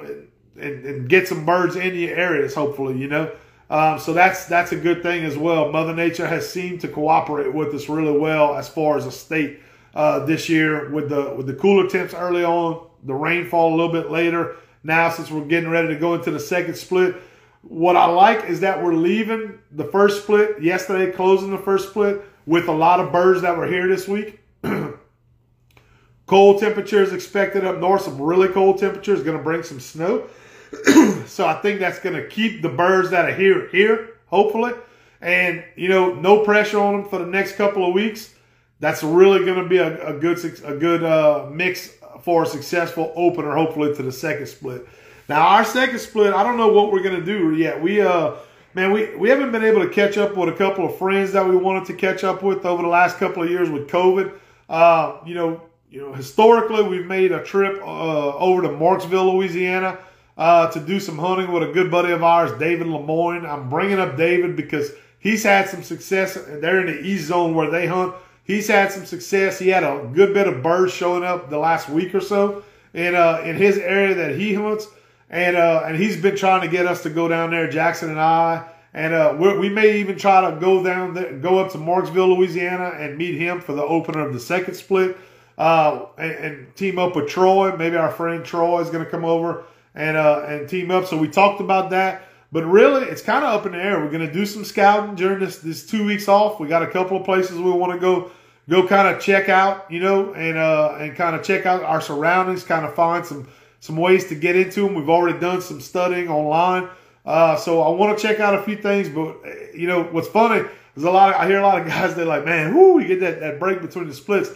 [SPEAKER 1] and, and, get some birds in your areas, hopefully, you know. Um, so that's that's a good thing as well. Mother Nature has seemed to cooperate with us really well as far as a state uh, this year with the with the cooler temps early on, the rainfall a little bit later. Now, since we're getting ready to go into the second split, what I like is that we're leaving the first split yesterday, closing the first split with a lot of birds that were here this week. Cold temperatures expected up north, some really cold temperatures, going to bring some snow. so I think that's going to keep the birds that are here here, hopefully. And, you know, no pressure on them for the next couple of weeks. That's really going to be a, a good a good uh, mix for a successful opener, hopefully, to the second split. Now, our second split, I don't know what we're going to do yet. We, uh, man, we, we haven't been able to catch up with a couple of friends that we wanted to catch up with over the last couple of years with COVID. Uh, you know, you know, historically, we've made a trip uh, over to Marksville, Louisiana, uh, to do some hunting with a good buddy of ours, David Lemoyne. I'm bringing up David because he's had some success. They're in the east zone where they hunt. He's had some success. He had a good bit of birds showing up the last week or so in uh, in his area that he hunts, and uh, and he's been trying to get us to go down there, Jackson and I. And uh, we may even try to go down there, go up to Marksville, Louisiana, and meet him for the opener of the second split uh, and, and, team up with Troy. Maybe our friend Troy is going to come over and uh, and team up. So we talked about that. But really, it's kind of up in the air. We're going to do some scouting during this this two weeks off. We got a couple of places we want to go go kind of check out, you know, and uh, and kind of check out our surroundings, kind of find some some ways to get into them. We've already done some studying online. Uh, so I want to check out a few things, but you know what's funny is a lot. Of, I hear a lot of guys. They're like, "Man, whoo, you get that, that break between the splits."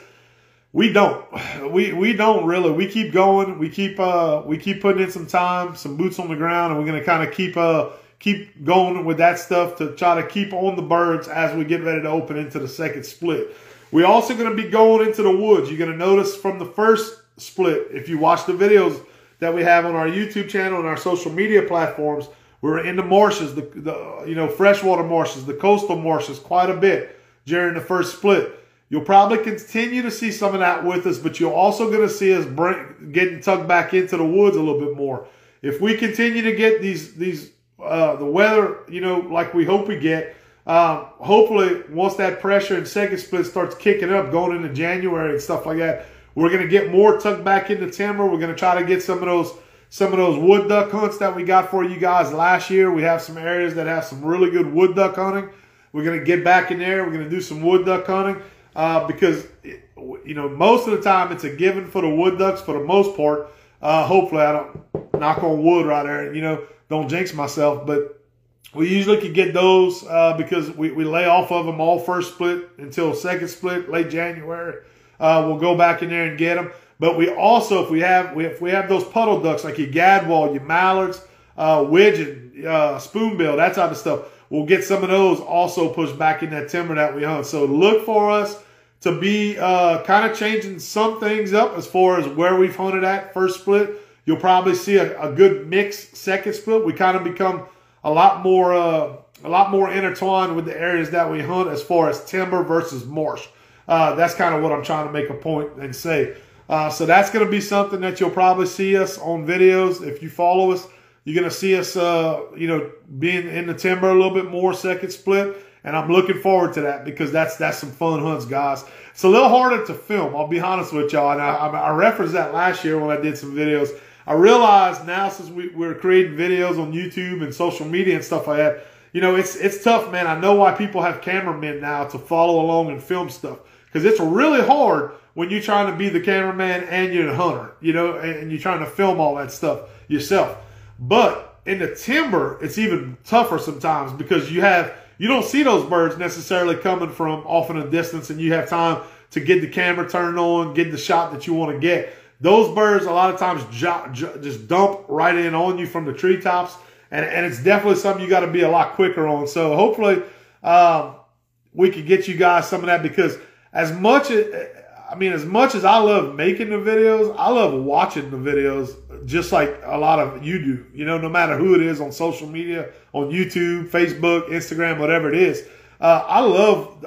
[SPEAKER 1] We don't we we don't really we keep going we keep uh we keep putting in some time some boots on the ground and we're to kind of keep uh keep going with that stuff to try to keep on the birds as we get ready to open into the second split. We're also going to be going into the woods. You're going to notice from the first split if you watch the videos that we have on our youtube channel and our social media platforms we're in the marshes the, the you know freshwater marshes the coastal marshes quite a bit during the first split You'll probably continue to see some of that with us, but you're also going to see us bring, getting tugged back into the woods a little bit more. If we continue to get these these uh, the weather, you know, like we hope we get, um, hopefully, once that pressure and second split starts kicking up, going into January and stuff like that, we're going to get more tugged back into timber. We're going to try to get some of those some of those wood duck hunts that we got for you guys last year. We have some areas that have some really good wood duck hunting. We're going to get back in there. We're going to do some wood duck hunting uh, because, you know, most of the time it's a given for the wood ducks for the most part. Uh, hopefully, I don't knock on wood right there, you know, don't jinx myself. But we usually can get those uh, because we, we lay off of them all first split until second split, late January. Uh, we'll go back in there and get them. But we also, if we have if we have those puddle ducks like your gadwall, your mallards, uh, widgeon, uh, spoonbill, that type of stuff, we'll get some of those also pushed back in that timber that we hunt. So look for us to be uh, kind of changing some things up as far as where we've hunted at first split. You'll probably see a, a good mix second split. We kind of become a lot more uh, a lot more intertwined with the areas that we hunt as far as timber versus marsh. Uh, that's kind of what I'm trying to make a point and say. Uh, so that's going to be something that you'll probably see us on videos. If you follow us, you're going to see us, uh, you know, being in the timber a little bit more second split. And I'm looking forward to that because that's that's some fun hunts, guys. It's a little harder to film. I'll be honest with y'all. And I, I referenced that last year when I did some videos. I realized now since we, we're creating videos on YouTube and social media and stuff like that, you know, it's it's tough, man. I know why people have cameramen now to follow along and film stuff because it's really hard when you're trying to be the cameraman and you're the hunter, you know, and you're trying to film all that stuff yourself. But in the timber, it's even tougher sometimes because you have you don't see those birds necessarily coming from off in a distance, and you have time to get the camera turned on, get the shot that you want to get. Those birds a lot of times just dump right in on you from the treetops, and and it's definitely something you got to be a lot quicker on. So hopefully, um, we could get you guys some of that because as much as I mean, as much as I love making the videos, I love watching the videos just like a lot of you do. You know, no matter who it is on social media, on YouTube, Facebook, Instagram, whatever it is. Uh, I love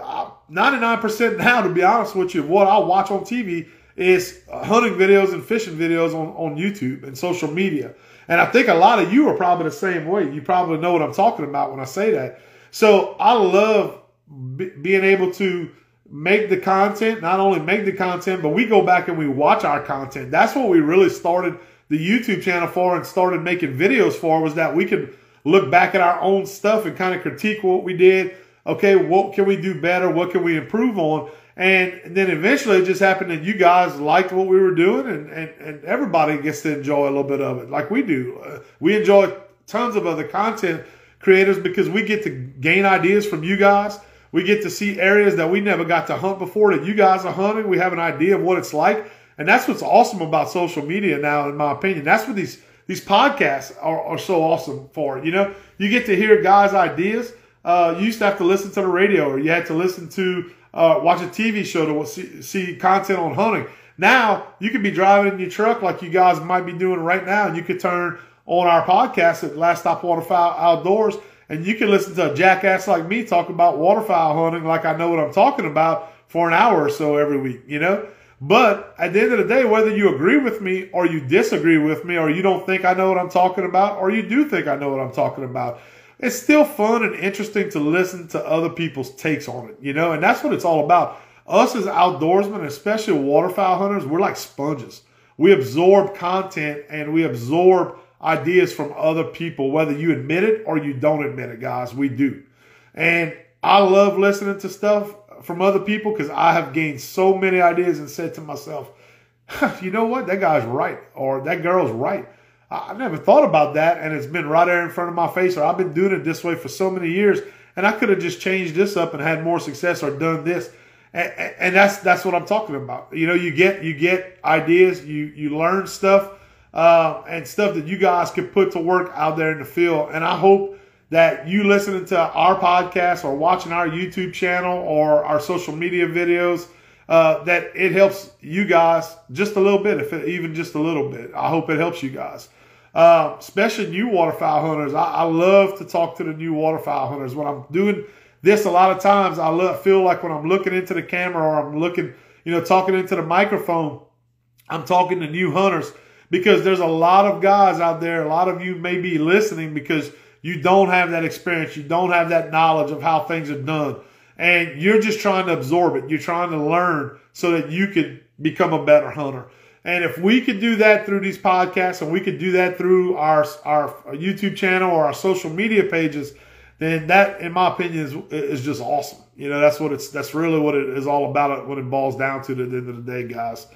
[SPEAKER 1] 99% now, to be honest with you, what I watch on TV is hunting videos and fishing videos on, on YouTube and social media. And I think a lot of you are probably the same way. You probably know what I'm talking about when I say that. So I love being able to make the content, not only make the content, but we go back and we watch our content. That's what we really started the YouTube channel for and started making videos for was that we could look back at our own stuff and kind of critique what we did. Okay, what can we do better? What can we improve on? And then eventually it just happened that you guys liked what we were doing and, and, and everybody gets to enjoy a little bit of it like we do. Uh, we enjoy tons of other content creators because we get to gain ideas from you guys we get to see areas that we never got to hunt before that you guys are hunting. We have an idea of what it's like. And that's what's awesome about social media now, in my opinion. That's what these these podcasts are, are so awesome for. You know, you get to hear guys' ideas. Uh, you used to have to listen to the radio or you had to listen to uh, watch a TV show to see, see content on hunting. Now you could be driving in your truck like you guys might be doing right now, and you could turn on our podcast at Last Stop Waterfowl Outdoors and you can listen to a jackass like me talk about waterfowl hunting like I know what I'm talking about for an hour or so every week, you know? But at the end of the day, whether you agree with me or you disagree with me or you don't think I know what I'm talking about or you do think I know what I'm talking about, it's still fun and interesting to listen to other people's takes on it, you know? And that's what it's all about. Us as outdoorsmen, especially waterfowl hunters, we're like sponges. We absorb content and we absorb ideas from other people, whether you admit it or you don't admit it, guys. We do. And I love listening to stuff from other people because I have gained so many ideas and said to myself, you know what? That guy's right. Or that girl's right. I never thought about that. And it's been right there in front of my face. Or I've been doing it this way for so many years. And I could have just changed this up and had more success or done this. And, and that's, that's what I'm talking about. You know, you get, you get ideas, you, you learn stuff uh, and stuff that you guys could put to work out there in the field. And I hope that you listening to our podcast or watching our YouTube channel or our social media videos, uh, that it helps you guys just a little bit, if it, even just a little bit. I hope it helps you guys. Uh, especially new waterfowl hunters. I, I, love to talk to the new waterfowl hunters. When I'm doing this, a lot of times I feel like when I'm looking into the camera or I'm looking, you know, talking into the microphone, I'm talking to new hunters because there's a lot of guys out there, a lot of you may be listening because you don't have that experience, you don't have that knowledge of how things are done, and you're just trying to absorb it. You're trying to learn so that you could become a better hunter. And if we could do that through these podcasts and we could do that through our, our YouTube channel or our social media pages, then that, in my opinion, is, is just awesome. You know, that's what it's, that's really what it is all about when it boils down to at the end of the day, guys.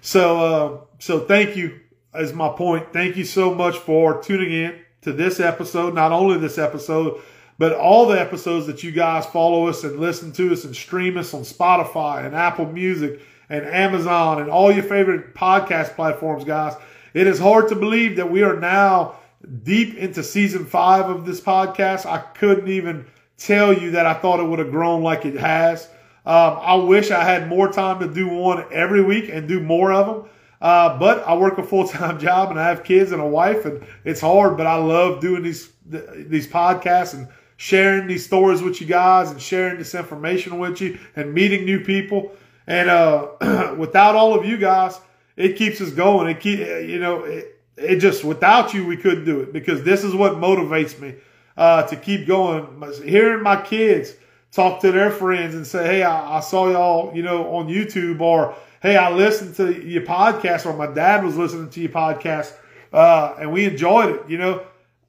[SPEAKER 1] So, uh, so thank you is my point. Thank you so much for tuning in to this episode. Not only this episode, but all the episodes that you guys follow us and listen to us and stream us on Spotify and Apple Music and Amazon and all your favorite podcast platforms, guys. It is hard to believe that we are now deep into season five of this podcast. I couldn't even tell you that I thought it would have grown like it has. Um, I wish I had more time to do one every week and do more of them. Uh, but I work a full time job and I have kids and a wife, and it's hard. But I love doing these these podcasts and sharing these stories with you guys and sharing this information with you and meeting new people. And uh, without all of you guys, it keeps us going. It keep you know it, it just without you we couldn't do it because this is what motivates me uh, to keep going. Hearing my kids talk to their friends and say, "Hey, I, I saw y'all, you know, on YouTube," or "Hey, I listened to your podcast," or "My dad was listening to your podcast, uh, and we enjoyed it." You know,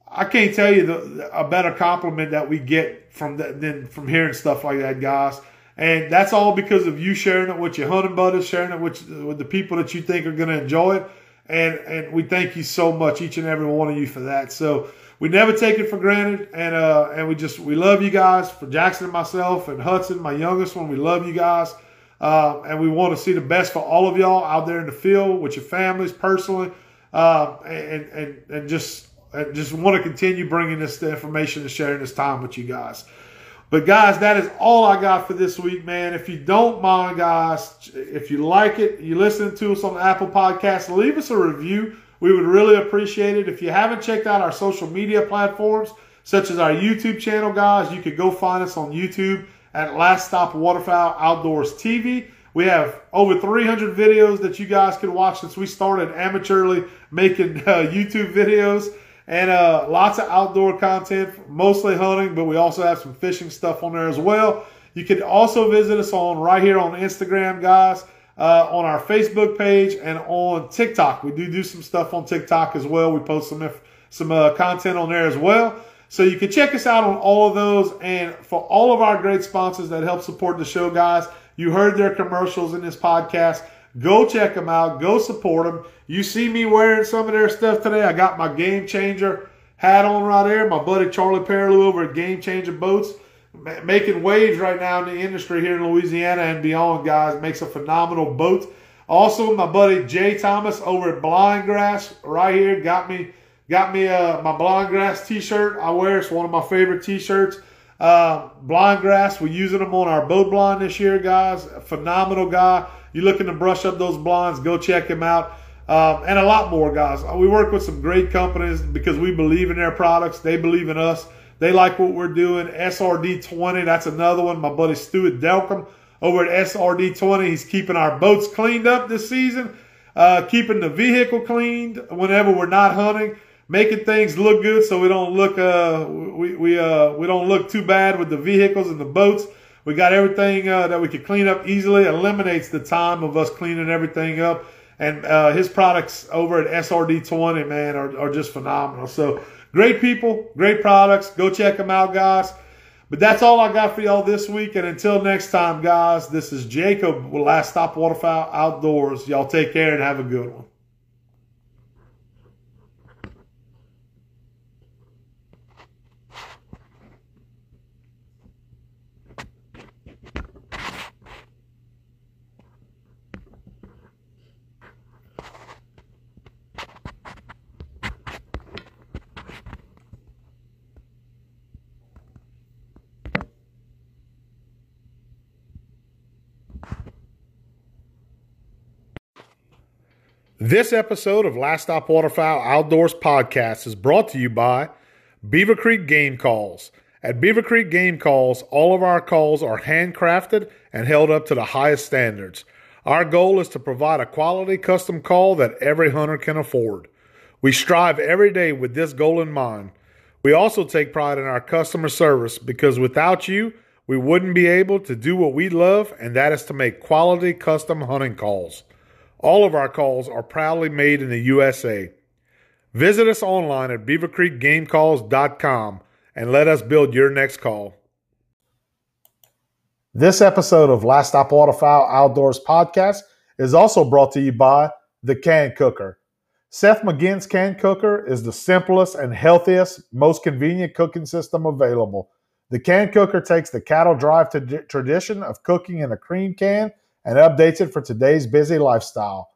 [SPEAKER 1] I can't tell you the, a better compliment that we get from that than from hearing stuff like that, guys. And that's all because of you sharing it with your hunting buddies, sharing it with, with the people that you think are going to enjoy it. And, and we thank you so much, each and every one of you for that. So we never take it for granted. And, uh, and we just, we love you guys for Jackson and myself and Hudson, my youngest one. We love you guys. Uh, and we want to see the best for all of y'all out there in the field with your families personally. Uh, and, and, and just, and just want to continue bringing this information and sharing this time with you guys. But guys, that is all I got for this week, man. If you don't mind, guys, if you like it, you listen to us on Apple Podcasts, leave us a review. We would really appreciate it. If you haven't checked out our social media platforms, such as our YouTube channel, guys, you could go find us on YouTube at Last Stop Waterfowl Outdoors TV. We have over 300 videos that you guys can watch since we started amateurly making uh, YouTube videos and uh, lots of outdoor content, mostly hunting, but we also have some fishing stuff on there as well. You can also visit us on right here on Instagram, guys, uh, on our Facebook page, and on TikTok. We do do some stuff on TikTok as well. We post some some uh, content on there as well. So you can check us out on all of those. And for all of our great sponsors that help support the show, guys, you heard their commercials in this podcast. Go check them out. Go support them. You see me wearing some of their stuff today. I got my Game Changer hat on right there. My buddy Charlie Perilou over at Game Changer Boats, making waves right now in the industry here in Louisiana and beyond, guys. Makes a phenomenal boat. Also, my buddy Jay Thomas over at Blind Grass right here got me got me uh, my Blind Grass T-shirt. I wear it's one of my favorite T-shirts. Uh, Grass, we're using them on our boat blind this year, guys. Phenomenal guy you're looking to brush up those blinds, go check him out. Um, and a lot more, guys. We work with some great companies because we believe in their products. They believe in us. They like what we're doing. SRD20, that's another one. My buddy Stuart Delcom over at SRD20. He's keeping our boats cleaned up this season, uh, keeping the vehicle cleaned whenever we're not hunting, making things look good so we don't look uh, we we uh, we don't look too bad with the vehicles and the boats. We got everything uh, that we could clean up easily. Eliminates the time of us cleaning everything up. And uh, his products over at SRD20, man, are, are just phenomenal. So great people, great products. Go check them out, guys. But that's all I got for y'all this week. And until next time, guys, this is Jacob with Last Stop Waterfowl Outdoors. Y'all take care and have a good one. This episode of Last Stop Waterfowl Outdoors podcast is brought to you by Beaver Creek Game Calls. At Beaver Creek Game Calls, all of our calls are handcrafted and held up to the highest standards. Our goal is to provide a quality custom call that every hunter can afford. We strive every day with this goal in mind. We also take pride in our customer service because without you, we wouldn't be able to do what we love, and that is to make quality custom hunting calls. All of our calls are proudly made in the USA. Visit us online at beavercreekgamecalls.com and let us build your next call. This episode of Last Stop Waterfowl Outdoors podcast is also brought to you by the Can Cooker. Seth McGinn's Can Cooker is the simplest and healthiest, most convenient cooking system available. The Can Cooker takes the cattle drive t- tradition of cooking in a cream can and updates it for today's busy lifestyle.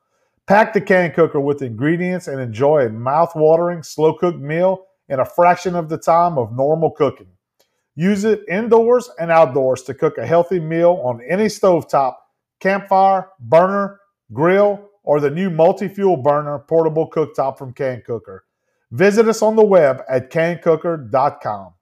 [SPEAKER 1] Pack the Can Cooker with ingredients and enjoy a mouth-watering, slow-cooked meal in a fraction of the time of normal cooking. Use it indoors and outdoors to cook a healthy meal on any stovetop, campfire, burner, grill, or the new multi-fuel burner portable cooktop from Can Cooker. Visit us on the web at cancooker.com.